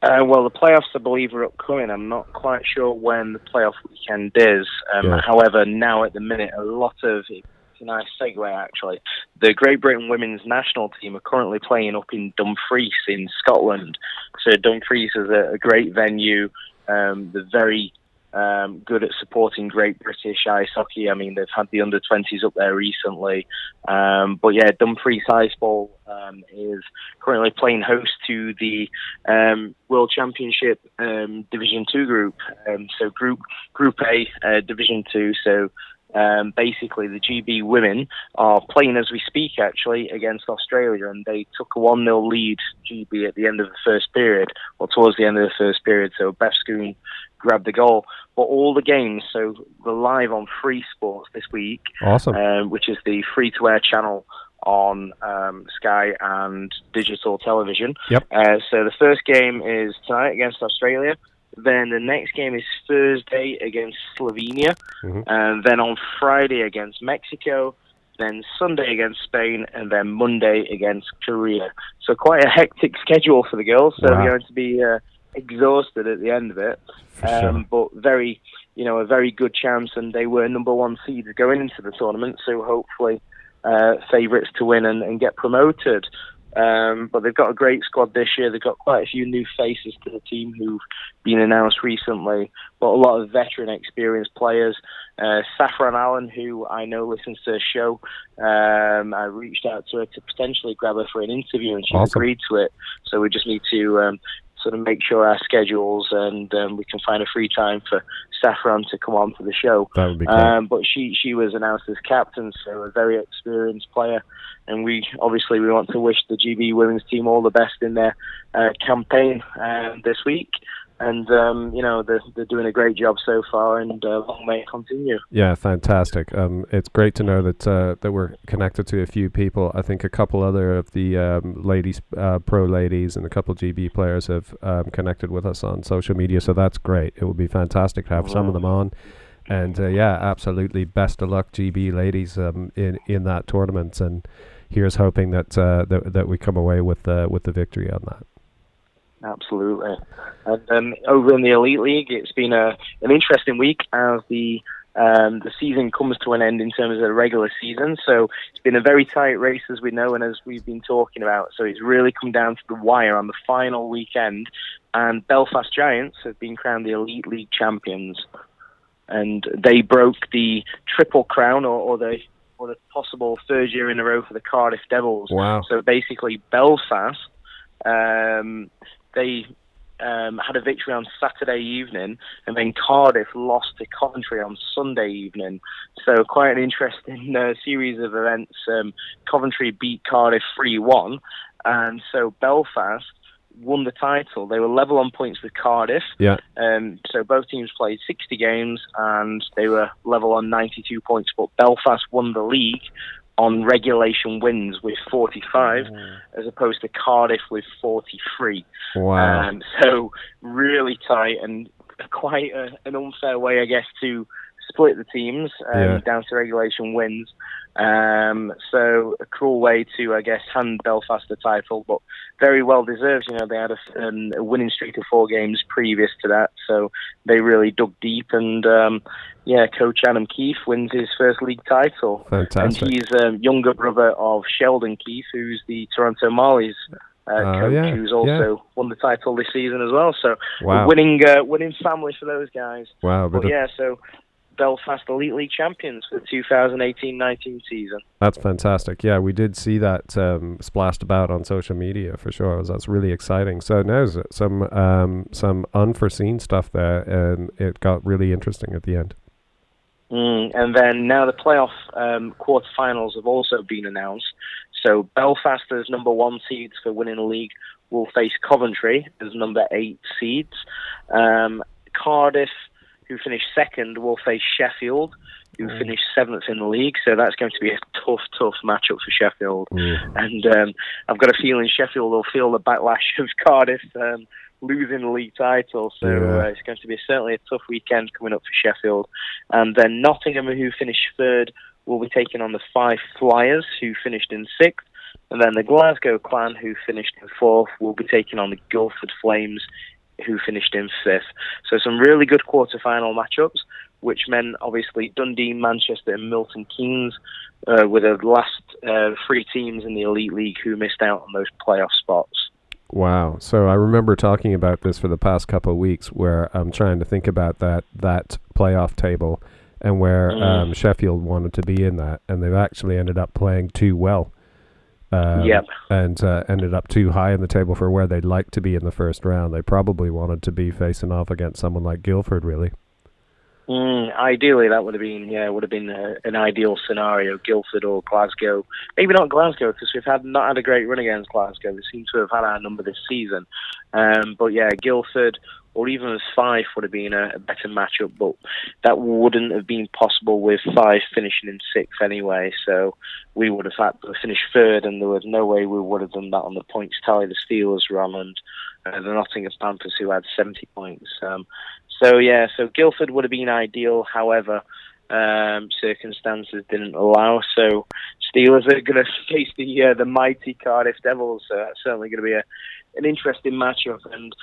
Uh, well, the playoffs, I believe, are upcoming. I'm not quite sure when the playoff weekend is. Um, Yeah. However, now at the minute, a lot of it's a nice segue actually. The Great Britain women's national team are currently playing up in Dumfries in Scotland. So Dumfries is a, a great venue. Um, they're very um, good at supporting Great British ice hockey. I mean, they've had the under 20s up there recently. Um, but yeah, Dumfries Ice Ball um, is currently playing host to the um, World Championship um, Division Two group. Um, so Group Group A, uh, Division Two. So um, basically, the GB women are playing as we speak, actually, against Australia, and they took a one 0 lead GB at the end of the first period, or towards the end of the first period. So Beth Scoon grabbed the goal. But all the games, so we're live on Free Sports this week Awesome. um, which is the free to air channel on um, Sky and digital television. Yep. Uh, so the first game is tonight against Australia. Then the next game is Thursday against Slovenia. Mhm. And then on Friday against Mexico. Then Sunday against Spain. And then Monday against Korea. So quite a hectic schedule for the girls. So Wow. they're going to be uh, exhausted at the end of it For sure. um, but very, you know, a very good chance, and they were number one seeds going into the tournament, so hopefully uh, favourites to win and, and get promoted. Um, but they've got a great squad this year. They've got quite a few new faces to the team who've been announced recently, but a lot of veteran, experienced players. Uh, Saffron Allen, who I know listens to the show, um, I reached out to her to potentially grab her for an interview, and she Awesome. agreed to it. So we just need to um, sort of make sure our schedules and um, we can find a free time for Saffron to come on for the show. that would be great. Um, but she she was announced as captain, so a very experienced player, and we obviously we want to wish the GB women's team all the best in their uh, campaign um, this week. And um, you know they're, they're doing a great job so far, and uh, long may it continue. Yeah, fantastic. Um, it's great to know that uh, that we're connected to a few people. I think a couple other of the um, ladies, uh, pro ladies, and a couple GB players have um, connected with us on social media. So that's great. It would be fantastic to have some of them on. And uh, yeah, absolutely. Best of luck, GB ladies, um, in in that tournament. And here's hoping that uh, that that we come away with uh, with the victory on that. Absolutely. And um, over in the Elite League, it's been a an interesting week as the um, the season comes to an end in terms of the regular season. So it's been a very tight race, as we know, and as we've been talking about. So it's really come down to the wire on the final weekend, and Belfast Giants have been crowned the Elite League champions, and they broke the triple crown, or, or the or the possible third year in a row for the Cardiff Devils. Wow. So basically, Belfast, um, they um, had a victory on Saturday evening, and then Cardiff lost to Coventry on Sunday evening. So quite an interesting (laughs) uh, series of events. Um, Coventry beat Cardiff 3-1, and so Belfast won the title. They were level on points with Cardiff. Yeah. Um, so both teams played 60 games and they were level on 92 points. But Belfast won the league on regulation wins with 45, as opposed to Cardiff with 43. Wow. Um, so really tight and quite a, an unfair way, I guess, to split the teams um, Yeah. down to regulation wins. Um, so a cruel way to, I guess, hand Belfast the title, but very well deserved. You know, they had a, um, a winning streak of four games previous to that, so they really dug deep. And um, yeah, Coach Adam Keefe wins his first league title. Fantastic. And he's um, younger brother of Sheldon Keefe, who's the Toronto Marlies uh, Oh, coach, yeah, who's also won the title this season as well. So Wow. winning, uh, winning family for those guys. Wow. But But yeah, so Belfast Elite League champions for the 2018-19 season. That's fantastic. Yeah, we did see that um, splashed about on social media for sure. That's really exciting. So now some um, some unforeseen stuff there, and it got really interesting at the end. Mm, and then now the playoff um, quarterfinals have also been announced. So Belfast as number one seeds for winning the league will face Coventry as number eight seeds. Um, Cardiff, who finished second, will face Sheffield, who Mm. finished seventh in the league. So that's going to be a tough, tough matchup for Sheffield. Mm. And um, I've got a feeling Sheffield will feel the backlash of (laughs) Cardiff um, losing the league title. So Yeah. uh, it's going to be certainly a tough weekend coming up for Sheffield. And then Nottingham, who finished third, will be taking on the Fife Flyers, who finished in sixth. And then the Glasgow Clan, who finished in fourth, will be taking on the Guildford Flames, who finished in fifth. So some really good quarter-final matchups, which meant obviously Dundee, Manchester, and Milton Keynes uh, were the last uh, three teams in the Elite League who missed out on those playoff spots. Wow. So I remember talking about this for the past couple of weeks, where I'm trying to think about that that playoff table, and where Mm. um, Sheffield wanted to be in that, and they've actually ended up playing too well. Um, Yep. And uh, ended up too high in the table for where they'd like to be in the first round. They probably wanted to be facing off against someone like Guildford, really. Mm, ideally, that would have been yeah, would have been uh, an ideal scenario. Guildford or Glasgow, maybe not Glasgow because we've had not had a great run against Glasgow. We seem to have had our number this season, um, but yeah, Guildford or even as Fife would have been a, a better matchup, but that wouldn't have been possible with Fife finishing in sixth anyway. So we would have had to finish third, and there was no way we would have done that on the points tally the Steelers run and uh, the Nottingham Panthers who had 70 points. Um, so yeah, so Guildford would have been ideal. However, um, circumstances didn't allow. So Steelers are going (laughs) to face the uh, the mighty Cardiff Devils. So that's certainly going to be a an interesting matchup. And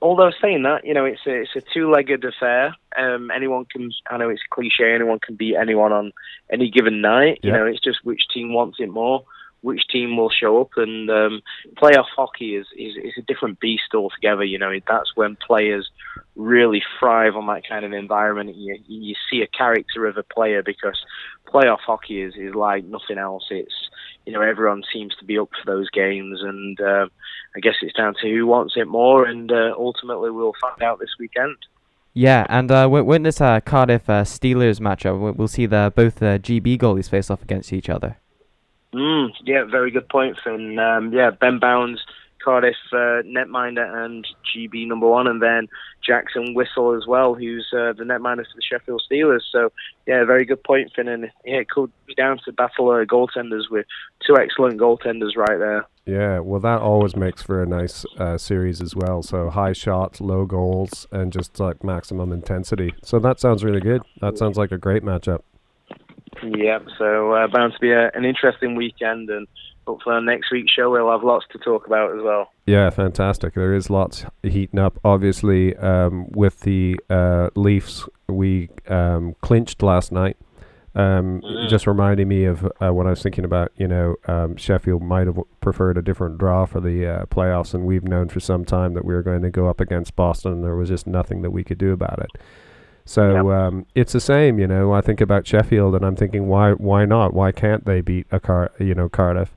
although saying that, you know, it's a it's a two legged affair. Um, anyone can. I know it's cliche. Anyone can beat anyone on any given night. You know, it's just which team wants it more. Which team will show up and um, playoff hockey is, is is a different beast altogether. You know, that's when players really thrive on that kind of environment. You you see a character of a player because playoff hockey is, is like nothing else. It's you know everyone seems to be up for those games, and uh, I guess it's down to who wants it more, and uh, ultimately we'll find out this weekend. Yeah, and uh, when, this uh, Cardiff uh, Steelers matchup, we- we'll see the both the GB goalies face off against each other. Mm, yeah, very good point, Finn. Um, yeah, Ben Bowns, Cardiff uh, netminder and GB number one, and then Jackson Whistle as well, who's uh, the netminder for the Sheffield Steelers. So, yeah, very good point, Finn. And yeah, it could be down to battle of goaltenders with two excellent goaltenders right there. Yeah, well, that always makes for a nice uh, series as well. So high shots, low goals, and just like maximum intensity. So that sounds really good. That sounds like a great matchup. Yeah, so uh, bound to be a, an interesting weekend, and hopefully on next week's show we'll have lots to talk about as well. Yeah, fantastic. There is lots heating up. Obviously, um, with the uh, Leafs, we um, clinched last night. Um, Mm. Just reminding me of uh, when I was thinking about, you know, um, Sheffield might have preferred a different draw for the uh, playoffs, and we've known for some time that we were going to go up against Boston, and there was just nothing that we could do about it. So um, it's the same, you know. I think about Sheffield, and I'm thinking, why, why not? Why can't they beat a car, you know, Cardiff?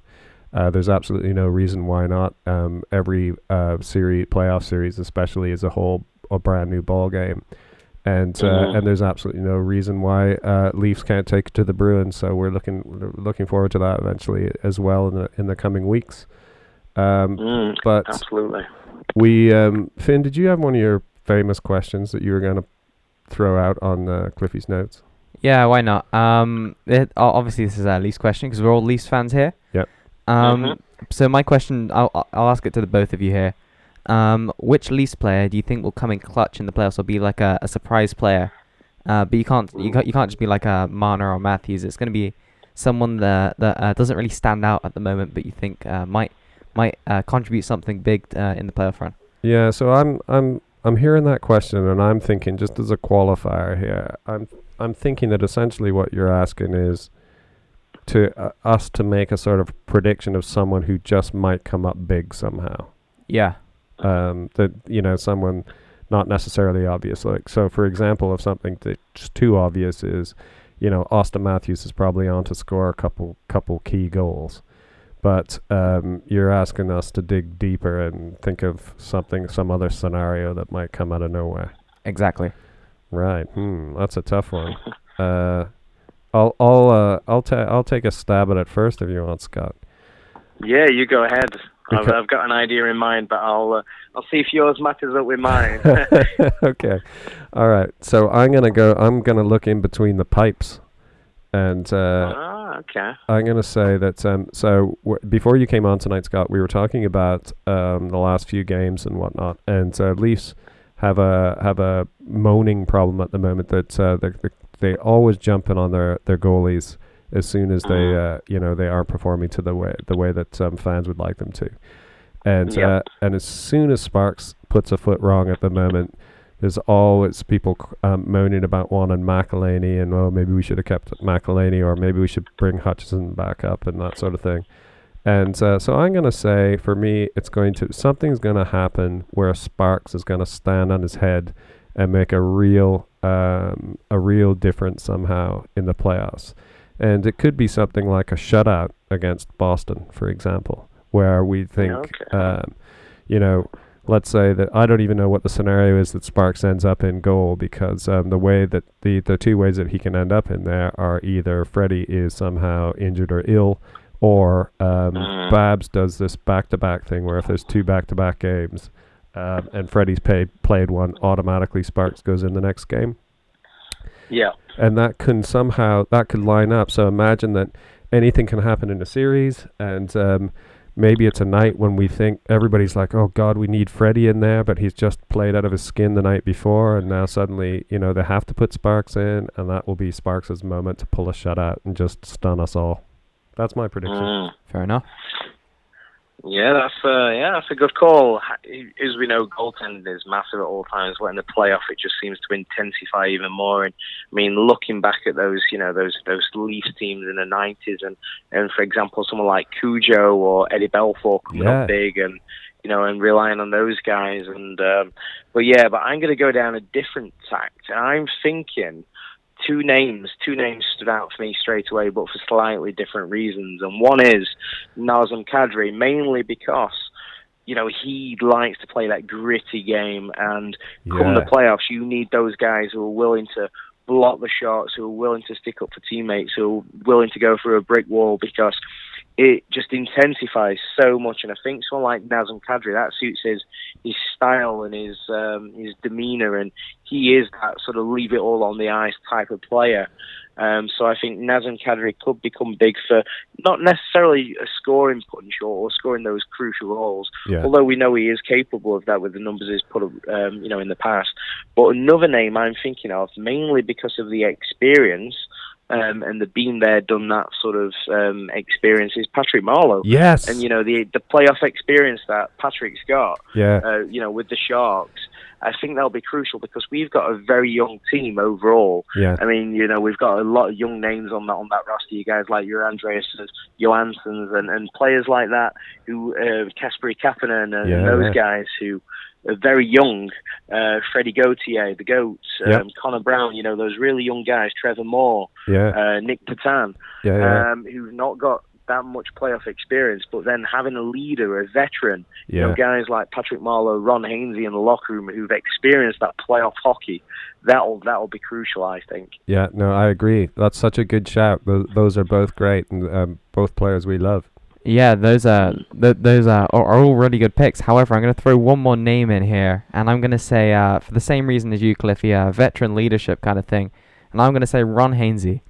Uh, there's absolutely no reason why not. Um, every uh, series, playoff series, especially, is a whole a brand new ball game, and uh, Mhm. and there's absolutely no reason why uh, Leafs can't take it to the Bruins. So we're looking looking forward to that eventually as well in the in the coming weeks. Um, Mm, but absolutely. we um, Finn, did you have one of your famous questions that you were going to throw out on uh, Cliffy's notes? Yeah, why not? Um, it, obviously this is our Leafs question because we're all Leafs fans here. Yep. Um, Mhm. so my question, I'll I'll- I'll ask it to the both of you here. Um, which Leafs player do you think will come in clutch in the playoffs or be like a, a surprise player? Uh, but you can't you can't you can't just be like a Marner or Matthews. It's going to be someone that that uh, doesn't really stand out at the moment, but you think uh, might might uh, contribute something big uh, in the playoff run. Yeah, so I'm I'm I'm hearing that question and I'm thinking just as a qualifier here, I'm I'm thinking that essentially what you're asking is to uh, us to make a sort of prediction of someone who just might come up big somehow. Yeah. Um, that you know someone not necessarily obvious. Like so, for example, if something that's too obvious is, you know, Auston Matthews is probably on to score a couple couple key goals, but um, you're asking us to dig deeper and think of something, some other scenario that might come out of nowhere. Exactly. Right. Hmm. That's a tough one. (laughs) Uh, I'll I'll uh, I'll ta- I'll take a stab at it first if you want, Scott. Yeah, you go ahead. I've, I've got an idea in mind, but I'll uh, I'll see if yours matches up with mine. (laughs) (laughs) okay. All right. So I'm gonna go. I'm gonna look in between the pipes, and uh, ah, okay. I'm gonna say that. Um, so w- before you came on tonight, Scott, we were talking about um, the last few games and whatnot, and uh, Leafs have a have a moaning problem at the moment that uh, they they- they always jump in on their their goalies as soon as they uh, you know they aren't performing to the way the way that um, fans would like them to, and Yeah. uh, and as soon as Sparks puts a foot wrong at the moment. There's always people um, moaning about wanting McElhinney and well maybe we should have kept McElhinney or maybe we should bring Hutchinson back up and that sort of thing. And uh, so I'm gonna say for me it's going to something's gonna happen where Sparks is gonna stand on his head and make a real um, a real difference somehow in the playoffs. And it could be something like a shutout against Boston, for example, where we think, okay. um, you know, let's say that I don't even know what the scenario is that Sparks ends up in goal because um, the way that the the two ways that he can end up in there are either Freddie is somehow injured or ill, or um, Mm. Babs does this back to back thing where if there's two back to back games, um, and Freddie's paid, played one, automatically Sparks goes in the next game Yeah. and that can somehow that could line up. So imagine that anything can happen in a series, and um, maybe it's a night when we think everybody's like, "Oh God, we need Freddie in there," but he's just played out of his skin the night before, and now suddenly, you know, they have to put Sparks in, and that will be Sparks's moment to pull a shutout and just stun us all. That's my prediction. Mm. Fair enough. Yeah, that's uh, yeah, that's a good call. As we know, goaltending is massive at all times. In the playoff, it just seems to intensify even more. And I mean, looking back at those, you know, those those Leafs teams in the '90s, and and for example, someone like Cujo or Eddie Belfour coming Yeah. up big, and you know, and relying on those guys. And um, but yeah, but I'm going to go down a different tact. I'm thinking two names, two names stood out for me straight away, but for slightly different reasons. And one is Nazem Kadri, mainly because you know he likes to play that gritty game, and come the Yeah. playoffs, you need those guys who are willing to block the shots, who are willing to stick up for teammates, who are willing to go through a brick wall because it just intensifies so much. And I think someone like Nazem Kadri that suits his his style and his um, his demeanor, and he is that sort of leave it all on the ice type of player. Um, so I think Nazem Kadri could become big for not necessarily a scoring punch or, or scoring those crucial goals, Yeah. although we know he is capable of that with the numbers he's put up, um, you know, in the past. But another name I'm thinking of, mainly because of the experience um, and the been there, done that sort of um, experience, is Patrick Marleau. Yes. And you know the the playoff experience that Patrick's got, yeah. uh, you know, with the Sharks, I think that'll be crucial because we've got a very young team overall. Yeah. I mean, you know, we've got a lot of young names on that on that roster. You guys like your Andreas Johnssons and, and players like that who uh, Kasperi Kapanen and, Yeah, those yeah. guys who very young. Uh, Freddie Gauthier, the Goats, um, Yep. Connor Brown. You know, those really young guys. Trevor Moore, Yeah. uh, Nick Petan Yeah. Yeah. um, who've not got that much playoff experience, but then having a leader, a veteran, you know, guys like Patrick Marleau, Ron Hainsey in the locker room who've experienced that playoff hockey, that'll that'll be crucial, I think. Yeah, no, I agree. That's such a good shout. Those, those are both great, and um, both players we love. Yeah, those are th- those are, are are all really good picks. However, I'm going to throw one more name in here, and I'm going to say uh, for the same reason as you, Cliffy, uh, veteran leadership kind of thing, and I'm going to say Ron Hainsey.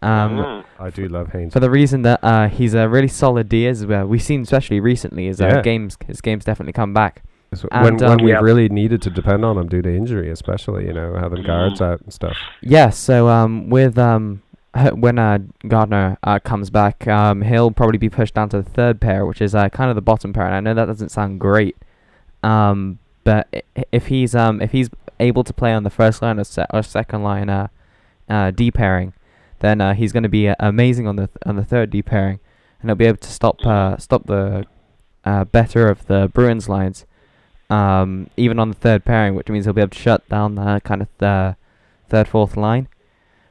Um, Mm. I do love Haynes. for the reason that uh, he's a really solid D as well. We've seen, especially recently, his uh, games his games definitely come back. So and, when when um, we Yeah. really needed to depend on him due to injury, especially you know having guards out and stuff. Yeah, so um, with um, when uh, Gardiner uh, comes back, um, he'll probably be pushed down to the third pair, which is uh, kind of the bottom pair. And I know that doesn't sound great, um, but if he's um, if he's able to play on the first line or, se- or second line uh, uh, D pairing, then uh, he's going to be uh, amazing on the th- on the third D pairing, and he'll be able to stop uh, stop the uh, better of the Bruins lines, um, even on the third pairing, which means he'll be able to shut down the kind of the third fourth line,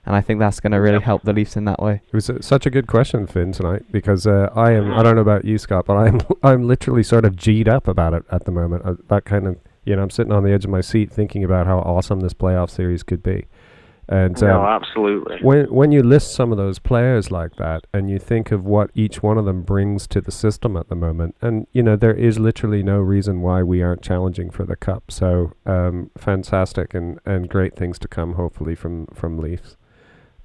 and I think that's going to really Yep. help the Leafs in that way. It was uh, such a good question, Finn, tonight because uh, I am. I don't know about you, Scott, but I'm (laughs) I'm literally sort of g'd up about it at the moment. Uh, that kind of you know, I'm sitting on the edge of my seat thinking about how awesome this playoff series could be, And no, um, absolutely. when when you list some of those players like that, and you think of what each one of them brings to the system at the moment, and you know there is literally no reason why we aren't challenging for the cup. So um, fantastic and, and great things to come, hopefully from from Leafs.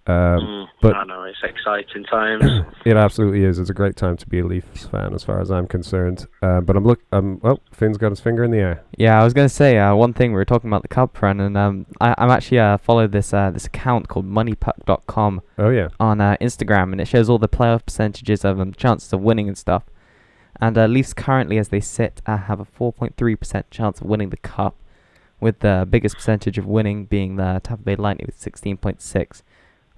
Um, Mm, but- I know it's exciting times. (clears throat) It absolutely is. It's a great time to be a Leafs fan, as far as I'm concerned. Uh, but I'm look. Um. Oh, Finn's got his finger in the air. Yeah, I was gonna say uh, one thing. We were talking about the cup run, and um, I, I'm actually uh, followed this uh, this account called MoneyPuck.com Oh yeah. on uh, Instagram, and it shows all the playoff percentages of um, chances of winning and stuff. And uh, Leafs currently, as they sit, uh, have a 4.3% chance of winning the cup, with the biggest percentage of winning being the Tampa Bay Lightning with 16.6.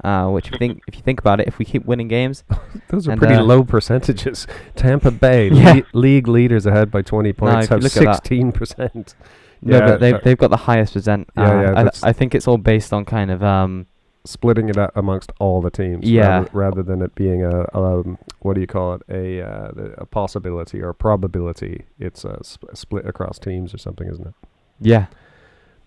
Uh, which if you think if you think about it, if we keep winning games, (laughs) Those are pretty uh, low percentages. (laughs) Tampa Bay, (laughs) Yeah. le- league leaders ahead by 20 points, you have look at that- 16%. no, Yeah, but they've uh, they've got the highest percent. Yeah, uh, yeah, I, that's- I think it's all based on kind of um, splitting it out amongst all the teams. Yeah. Rather, rather than it being a, um, what do you call it? A, uh, a possibility or a probability. It's a, sp- a split across teams or something, isn't it? yeah.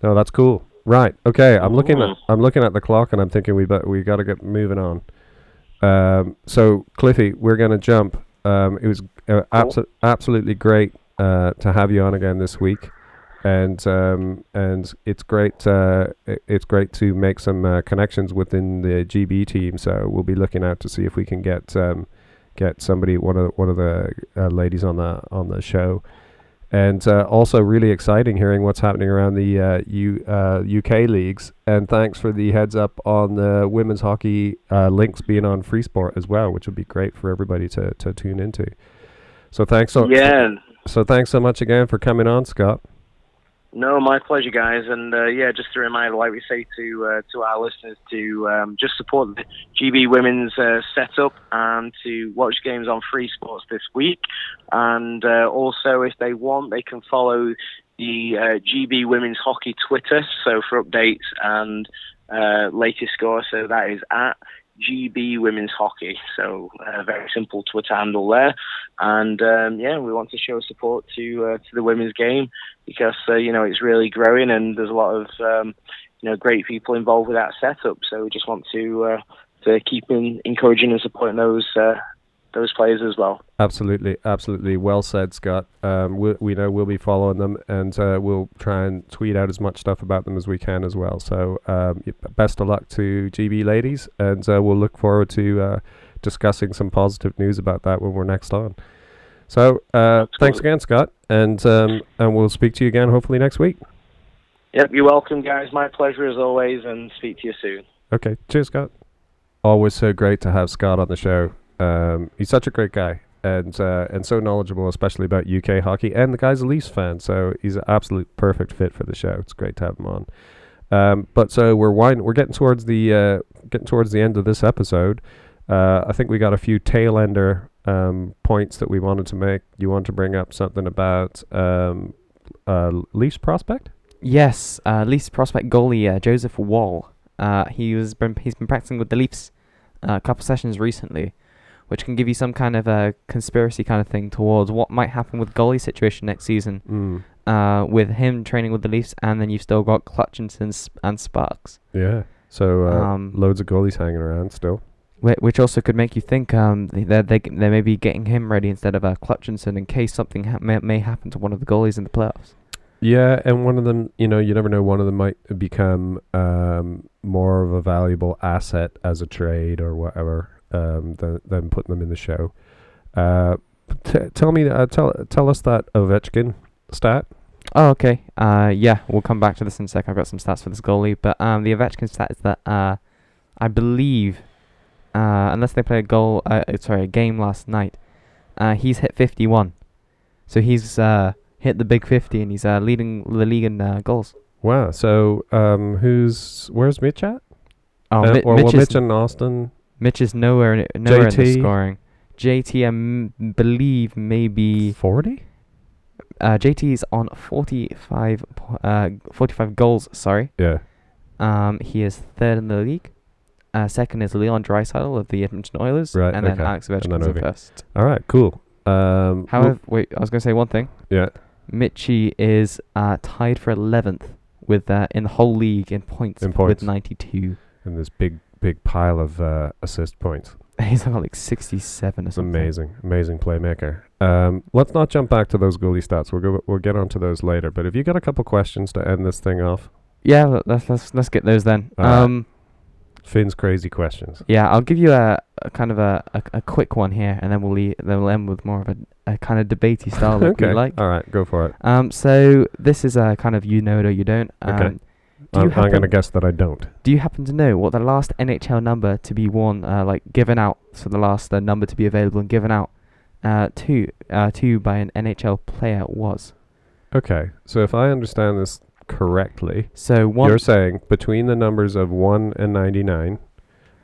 No, that's cool. Right. Okay. I'm looking at I'm looking at the clock and I'm thinking we bet we got to get moving on. Um, so Cliffy, we're gonna jump. Um, it was uh, abso- absolutely great uh, to have you on again this week, and um, and it's great. Uh, it's great to make some uh, connections within the GB team. So we'll be looking out to see if we can get um, get somebody one of one of the uh, ladies on the on the show and uh, also really exciting hearing what's happening around the uh, U, uh, UK leagues. And thanks for the heads up on the women's hockey uh, links being on Free Sport as well, which would be great for everybody to, to tune into. So thanks so yeah. so thanks so much again for coming on, Scott. No, my pleasure, guys. And uh, yeah, just a reminder, like we say to uh, to our listeners, to um, just support the GB Women's uh, setup and to watch games on Free Sports this week. And uh, also, if they want, they can follow the uh, GB Women's Hockey Twitter. So for updates and uh, latest score, so that is at GB Women's Hockey. So a very simple Twitter handle there. And um, yeah, we want to show support to uh, to the women's game because uh, you know it's really growing and there's a lot of um, you know great people involved with that setup. So we just want to uh, to keep in, encouraging and supporting those uh, those players as well. Absolutely, absolutely. Well said, Scott. Um, we, we know we'll be following them, and uh, we'll try and tweet out as much stuff about them as we can as well. So, um, best of luck to GB ladies, and uh, we'll look forward to uh, discussing some positive news about that when we're next on. So, uh, thanks again, Scott, and um, and we'll speak to you again hopefully next week. Yep, you're welcome, guys. My pleasure as always, and speak to you soon. Okay, cheers, Scott. Always so great to have Scott on the show. Um, he's such a great guy and uh, and so knowledgeable, especially about UK hockey. And the guy's a Leafs fan, so he's an absolute perfect fit for the show. It's great to have him on. Um, but so we're wind- we're getting towards the uh, getting towards the end of this episode. Uh, I think we got a few tail ender um, points that we wanted to make. You want to bring up something about um, Leafs prospect? Yes, Leafs prospect goalie uh, Joseph Woll. Uh, he was been he's been practicing with the Leafs uh, a couple sessions recently, which can give you some kind of a conspiracy kind of thing towards what might happen with goalie situation next season. Mm. Uh, with him training with the Leafs, and then you've still got Clutchinson and Sparks, Yeah. So uh, Um, loads of goalies hanging around still. whi- which also could make you think um they they they, they may be getting him ready instead of uh, Clutchinson in case something ha- may, may happen to one of the goalies in the playoffs. Yeah, and one of them, you know, you never know. One of them might become um, more of a valuable asset as a trade or whatever um, than than putting them in the show. Uh, t- tell me, uh, tell tell us that Ovechkin stat. Oh, okay. Uh, yeah, we'll come back to this in a sec. I've got some stats for this goalie, but um, the Ovechkin stat is that uh, I believe, uh, unless they play a goal, uh, uh, sorry, a game last night, uh, he's hit 51. So he's uh hit the big 50, and he's uh leading the league in uh, goals. Wow. So um, who's where's Mitch at? Oh, Uh, Mi- or Mitch, well, Mitch and Austin. Mitch is nowhere in, nowhere in the scoring. JT, I m- believe maybe Forty. uh, JT is on 45 po- uh 45 goals. Sorry. Yeah. Um, he is third in the league. Uh, second is Leon Draisaitl of the Edmonton Oilers, Right, and then. Alex Ovechkin Ovi. first. All right. Cool. Um, However, wait, I was going to say one thing. yeah. Mitchie is uh, tied for 11th with uh, in the whole league in points, In points. with 92. in this big big pile of uh, assist points. (laughs) He's got like 67 or something. amazing, amazing playmaker. Um, let's not jump back to those goalie stats. We'll go. We'll get onto those later. But if you got a couple questions to end this thing off, Yeah, let- let's let's let's get those then. Um, Finn's crazy questions. yeah, I'll give you a, a kind of a, a, a quick one here, and then we'll leave, then we'll end with more of a, a kind of debatey style that (laughs) okay. we like. All right, go for it. Um, so this is a kind of you know it or you don't. Um, Okay. I'm, I'm gonna guess that I don't. Do you happen to know what the last NHL number to be worn, uh, like given out, so the last uh, number to be available and given out, uh, to uh, to by an NHL player was? Okay, so if I understand this correctly, So one. you're saying between the numbers of one and ninety nine,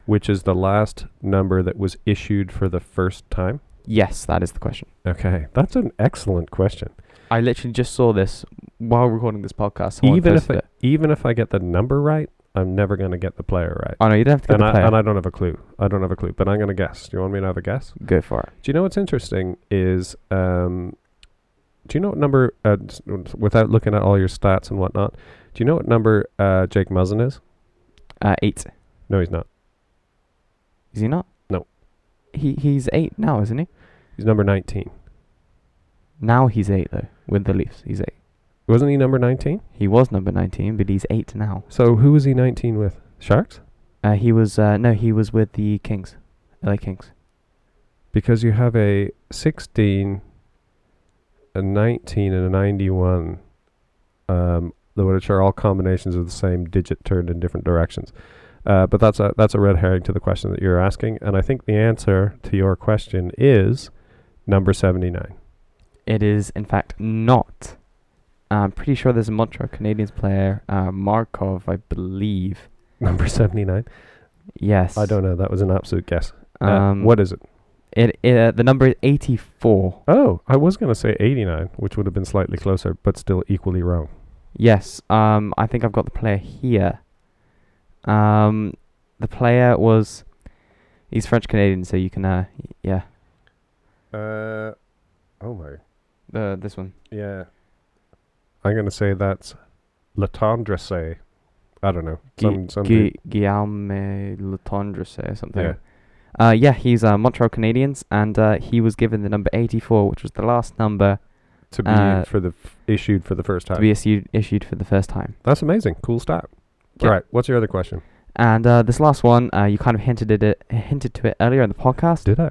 which is the last number that was issued for the first time. yes, that is the question. Okay, that's an excellent question. I literally just saw this while recording this podcast. someone even if posted I, it. even if I get the number right, I'm never gonna get the player right. Oh no, you don't have to get and the I, player. and I don't have a clue. I don't have a clue, but I'm gonna guess. Do you want me to have a guess? Go for it. Do you know what's interesting is, um, do you know what number? Uh, s- without looking at all your stats and whatnot, do you know what number uh, Jake Muzzin is? Uh, eight. No, he's not. Is he not? No. He he's eight now, isn't he? He's number 19. Now he's eight though with the Leafs. He's eight. Wasn't he number 19? He was number nineteen, but he's eight now. So who was he 19 with? Sharks? Uh, he was uh, no, he was with the Kings, LA Kings. Because you have a 16, a 19, and a 91, um, the- which are all combinations of the same digit turned in different directions. Uh, but that's a that's a red herring to the question that you're asking, and I think the answer to your question is number 79. It is in fact not. I'm pretty sure there's a Montreal Canadiens player, uh, Markov, I believe. Number 79. Yes. I don't know. That was an absolute guess. Uh, Um, what is it? It, it uh, the number is 84. Oh, I was gonna say 89, which would have been slightly closer, but still equally wrong. Yes. Um, I think I've got the player here. Um, the player was. He's French Canadian, so you can uh, y- yeah. Uh, oh my. The this one. Yeah. I'm gonna say that's Latendresse. I don't know. Gu- Some some Gu- Guillaume or something. Yeah. Uh, yeah, he's uh, Montreal Canadiens, and uh, he was given the number 84, which was the last number to be uh, for the f- issued for the first time. to be issued issued for the first time. That's amazing. Cool stat. Yeah. All right. What's your other question? And uh, this last one, uh, you kind of hinted at it, hinted to it earlier in the podcast, Did I?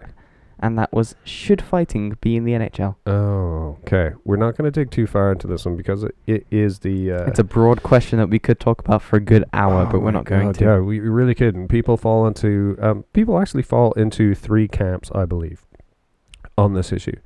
And that was should fighting be in the NHL? Oh, okay. We're not going to dig too far into this one because it, it is the. Uh, It's a broad question that we could talk about for a good hour, Oh but we're my not going God, to. Yeah, we we really couldn't. People fall into um, people actually fall into three camps, I believe, on this issue.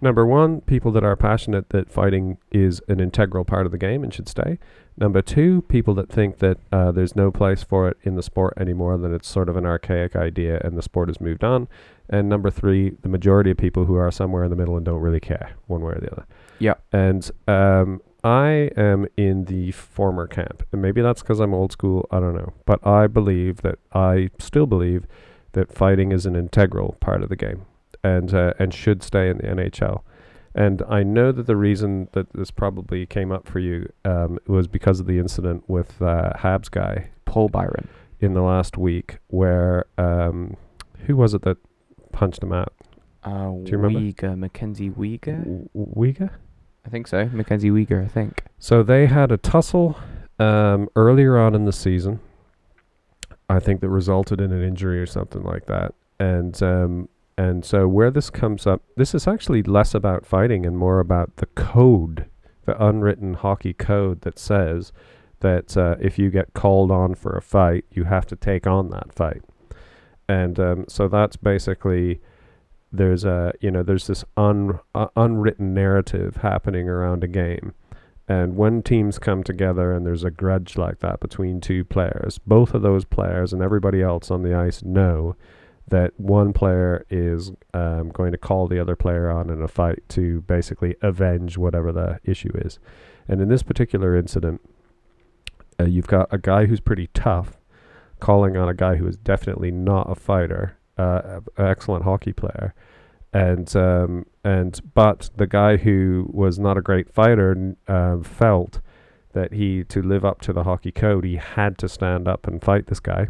Number one, people that are passionate that fighting is an integral part of the game and should stay. Number two, people that think that uh, there's no place for it in the sport anymore, that it's sort of an archaic idea and the sport has moved on. And number three, the majority of people who are somewhere in the middle and don't really care one way or the other. Yeah. And um, I am in the former camp, and maybe that's because I'm old school. I don't know, but I believe that I still believe that fighting is an integral part of the game, and uh, and should stay in the NHL. And I know that the reason that this probably came up for you um, was because of the incident with uh, Habs guy Paul Byron. in the last week, where um, who was it that punched him out? Uh, Do you remember? Weegar, Mackenzie Weegar? Weegar? I think so. Mackenzie Weegar, I think. So they had a tussle um, earlier on in the season. I think that resulted in an injury or something like that. And um, and so where this comes up, this is actually less about fighting and more about the code, the unwritten hockey code that says that uh, if you get called on for a fight, you have to take on that fight. And um, so that's basically there's a you know there's this un, uh, unwritten narrative happening around a game. And when teams come together and there's a grudge like that between two players both of those players and everybody else on the ice know that one player is um, going to call the other player on in a fight to basically avenge whatever the issue is. And in this particular incident uh, you've got a guy who's pretty tough calling on a guy who is definitely not a fighter uh, a- a excellent hockey player, and um, and but the guy who was not a great fighter um, felt that he to live up to the hockey code he had to stand up and fight this guy,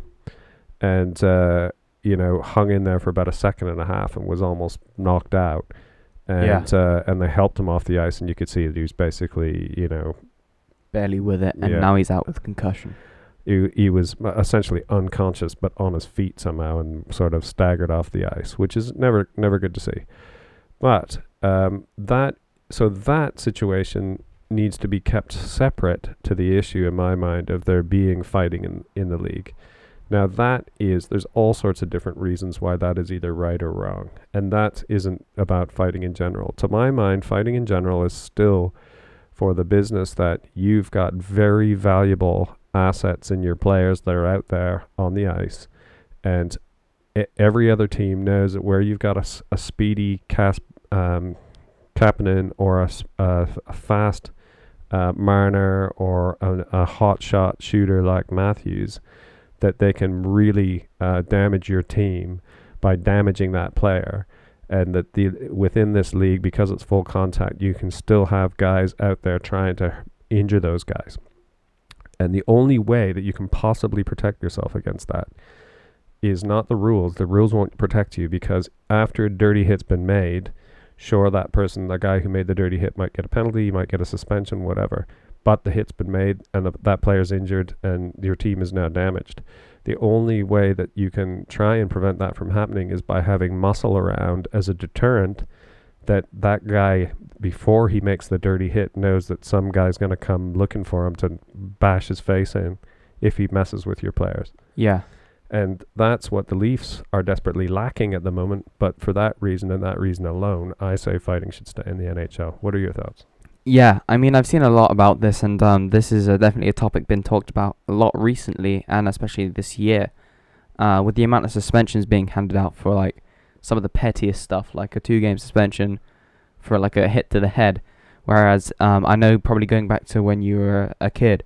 and uh, you know hung in there for about a second and a half and was almost knocked out. And uh, and they helped him off the ice, and you could see that he was basically, you know, Barely with it, and Yeah. now he's out with concussion. He, he was essentially unconscious but on his feet somehow and sort of staggered off the ice, which is never never good to see. But um, that so that situation needs to be kept separate to the issue in my mind of there being fighting in, in the league. Now that is there's all sorts of different reasons why that is either right or wrong. And that isn't about fighting in general. To my mind, fighting in general is still for the business that you've got very valuable assets in your players that are out there on the ice, and every other team knows that where you've got a speedy Cas- um, Kapanen or a fast uh, Marner or a, a hot shot shooter like Matthews, that they can really uh, damage your team by damaging that player. And that the within this league because it's full contact you can still have guys out there trying to injure those guys and the only way that you can possibly protect yourself against that is not the rules. The rules won't protect you because after a dirty hit's been made sure that person the guy who made the dirty hit might get a penalty you might get a suspension whatever. But the hit's been made and the, that player's injured and your team is now damaged. The only way that you can try and prevent that from happening is by having muscle around as a deterrent that that guy before he makes the dirty hit knows that some guy's going to come looking for him to bash his face in if he messes with your players. Yeah, and that's what the Leafs are desperately lacking at the moment but for that reason and that reason alone I say fighting should stay in the NHL what are your thoughts? Yeah, I mean, I've seen a lot about this, and um, this is uh, definitely a topic been talked about a lot recently, and especially this year, uh, with the amount of suspensions being handed out for like some of the pettiest stuff, like a two-game suspension for like a hit to the head. Whereas um, I know probably going back to when you were a kid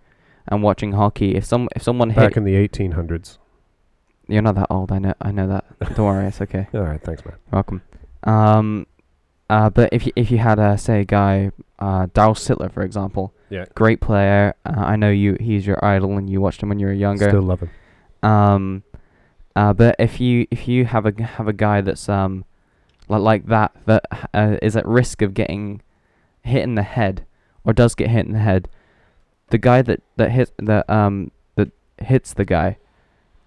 and watching hockey, if some if someone hit back hit, in the 1800s you're not that old. I know, I know that. (laughs) Don't worry, it's okay. all right thanks man welcome. Um, uh, but if you if you had a say a guy, uh, Daryl Sittler for example, yeah great player. Uh, I know you he's your idol and you watched him when you were younger. still love him Um, uh, but if you if you have a have a guy that's um like like that that uh, is at risk of getting hit in the head or does get hit in the head, the guy that that hits that um that hits the guy.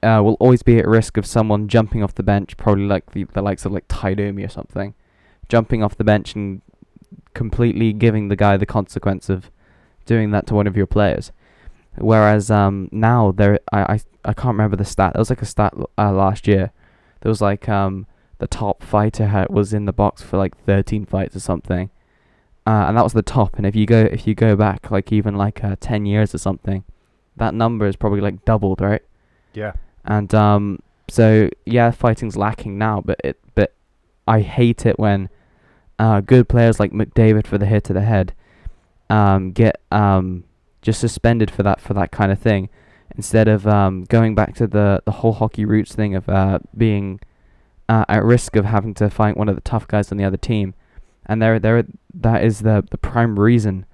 Uh, will always be at risk of someone jumping off the bench, probably like the, the likes of like Tie or something, jumping off the bench and completely giving the guy the consequence of doing that to one of your players. Whereas um now there I, I I can't remember the stat. There was like a stat uh, last year. There was like um the top fighter had, was in the box for like 13 fights or something. Uh, and that was the top. And if you go if you go back like even like uh, 10 years or something, that number is probably like doubled, right? yeah And um so yeah, fighting's lacking now, but it but I hate it when uh good players like McDavid for the hit to the head um get um just suspended for that for that kind of thing instead of um going back to the the whole hockey roots thing of uh being uh, at risk of having to fight one of the tough guys on the other team. And there there that is the the prime reason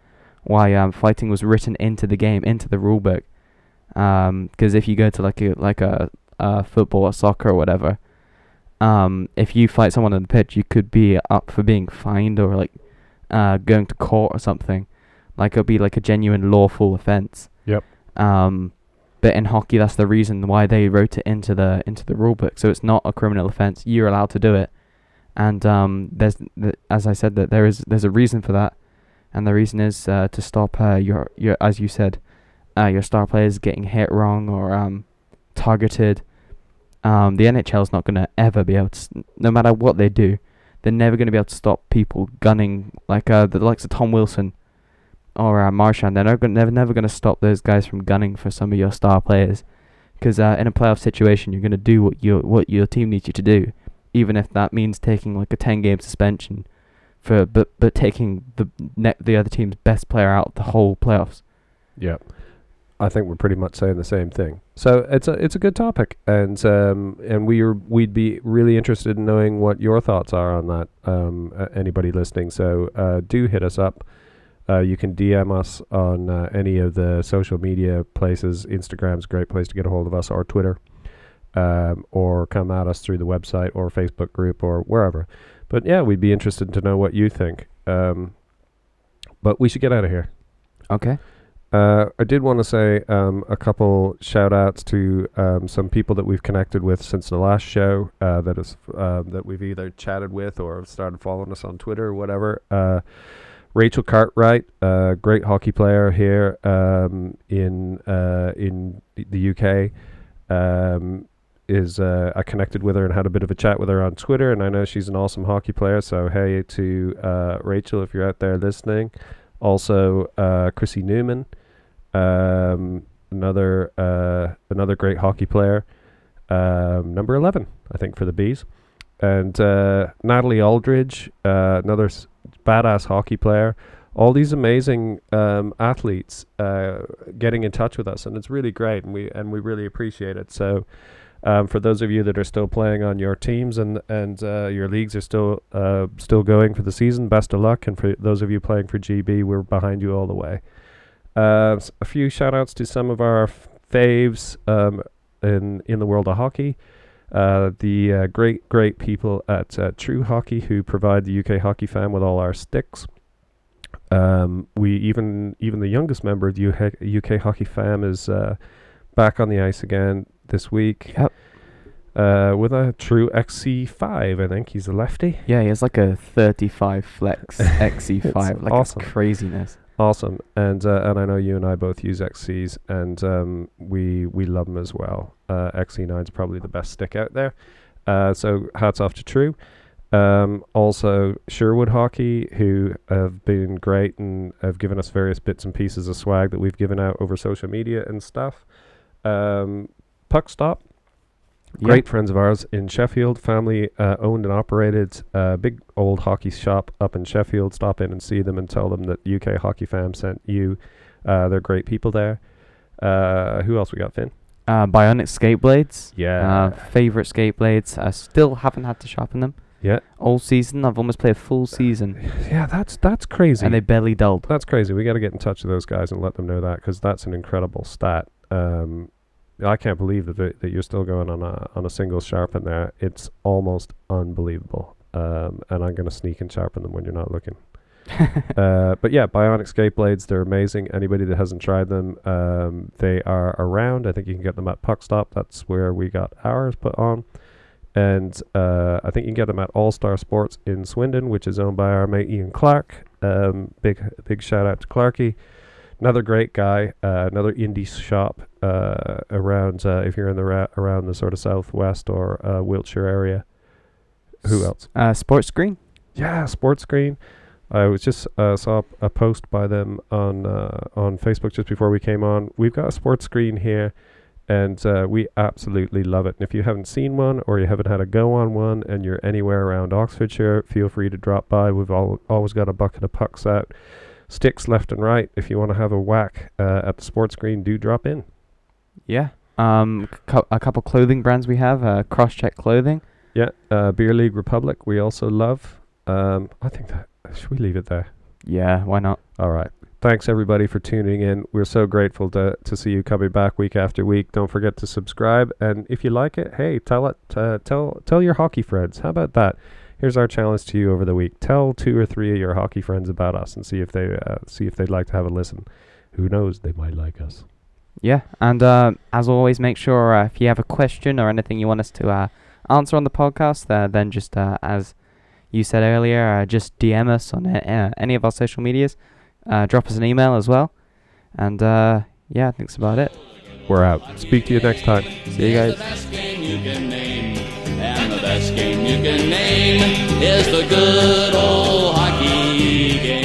why um fighting was written into the game into the rule book. Um because if you go to like a like a, a football or soccer or whatever um if you fight someone on the pitch you could be up for being fined or like uh going to court or something like it'll be like a genuine lawful offense. Yep. um but in hockey that's the reason why they wrote it into the into the rule book. So it's not a criminal offense. You're allowed to do it. And um there's th- as i said that there is there's a reason for that. And the reason is uh, to stop uh, your your as you said uh, your star players getting hit wrong or um targeted. Um the NHL is not going to ever be able to s- no matter what they do they're never going to be able to stop people gunning like uh the likes of Tom Wilson or uh, Marchand they're never gonna, never never going to stop those guys from gunning for some of your star players because uh, in a playoff situation you're going to do what your what your team needs you to do even if that means taking like a 10 game suspension for but but taking the the other team's best player out the whole playoffs Yeah, I think we're pretty much saying the same thing. So it's a it's a good topic, and um and we are we'd be really interested in knowing what your thoughts are on that. Um, uh, anybody listening, so uh, do hit us up. Uh, you can DM us on uh, any of the social media places. Instagram's a great place to get a hold of us, or Twitter. um, or come at us through the website or Facebook group or wherever. But yeah, we'd be interested to know what you think. Um, but we should get out of here. Okay. Uh, I did want to say um, a couple shout outs to um, some people that we've connected with since the last show uh, that is uh, that we've either chatted with or have started following us on Twitter or whatever. Rachel Cartwright, uh, great hockey player here um, in uh, in the UK, um, is uh, I connected with her and had a bit of a chat with her on Twitter, and I know she's an awesome hockey player. So hey to uh, Rachel if you're out there listening. Also, uh, Chrissy Newman, um, another uh, another great hockey player, um, number eleven I think for the bees, and uh, Natalie Aldridge, uh, another s- badass hockey player. All these amazing um, athletes uh, getting in touch with us, and it's really great, and we and we really appreciate it. So, um, for those of you that are still playing on your teams and and uh, your leagues are still uh, still going for the season, best of luck. And for those of you playing for GB, we're behind you all the way. Uh, s- a few shout outs to some of our f- faves um, in in the world of hockey. Uh, the uh, great great people at uh, True Hockey who provide the UK hockey fam with all our sticks. Um, we even even the youngest member of the UK, UK hockey fam is uh, back on the ice again this week. Yep. Uh, with a true XC5, I think he's a lefty. Yeah, he has like a 35 flex (laughs) XC5. It's like awesome. craziness. Awesome, and uh, and I know you and I both use XCs, and um, we we love them as well. Uh, XC9 is probably the best stick out there. Uh, so hats off to True. Um, also Sherwood Hockey, who have been great and have given us various bits and pieces of swag that we've given out over social media and stuff. Um, Puck Stop, great friends of ours in Sheffield, family uh, owned and operated, uh, big old hockey shop up in Sheffield. Stop in and see them and tell them that UK Hockey Fam sent you. Uh, they're great people there. Uh, who else we got, Finn? Uh, Bionic skate blades. Yeah, Uh, favorite skate blades. I still haven't had to sharpen them yeah, all season. I've almost played a full season, (laughs) yeah. That's that's crazy. and they barely dulled. That's crazy. We got to get in touch with those guys and let them know that because that's an incredible stat. Um, I can't believe that they, that you're still going on a on a single sharpen there. It's almost unbelievable. Um, and I'm gonna sneak and sharpen them when you're not looking. (laughs) uh, but yeah, Bionic skate blades, they're amazing. Anybody that hasn't tried them, um, they are around. I think you can get them at Puck Stop. That's where we got ours put on. And uh, I think you can get them at All Star Sports in Swindon, which is owned by our mate Ian Clark. Um, big big shout out to Clarky. Another great guy. Uh, another indie shop uh, around uh, if you're in the ra- around the sort of southwest or uh, Wiltshire area. Who else? Uh, sports screen. Yeah, Sports Screen. I was just uh, saw a post by them on uh, on Facebook just before we came on. We've got a sports screen here, and uh, we absolutely love it. And if you haven't seen one or you haven't had a go on one, and you're anywhere around Oxfordshire, feel free to drop by. We've all, always got a bucket of pucks out, sticks left and right. If you want to have a whack uh, at the sports screen, do drop in. Yeah. Um, cou- a couple clothing brands we have. Uh, Crosscheck Clothing. Yeah, uh, Beer League Republic. We also love. Um, I think that should we leave it there. Yeah, why not? All right. Thanks everybody for tuning in. We're so grateful to to see you coming back week after week. Don't forget to subscribe, and if you like it, hey, tell it. Uh, tell tell your hockey friends. How about that? Here's our challenge to you over the week. Tell two or three of your hockey friends about us, and see if they uh, see if they'd like to have a listen. Who knows? They might like us. Yeah, and uh, as always, make sure uh, if you have a question or anything you want us to uh, answer on the podcast, uh, then just uh, as you said earlier, uh, just DM us on uh, any of our social medias. Uh, drop us an email as well. And uh, yeah, I think that's about it. We're out. Speak to you next time. See you guys best game you can name is the good old hockey game.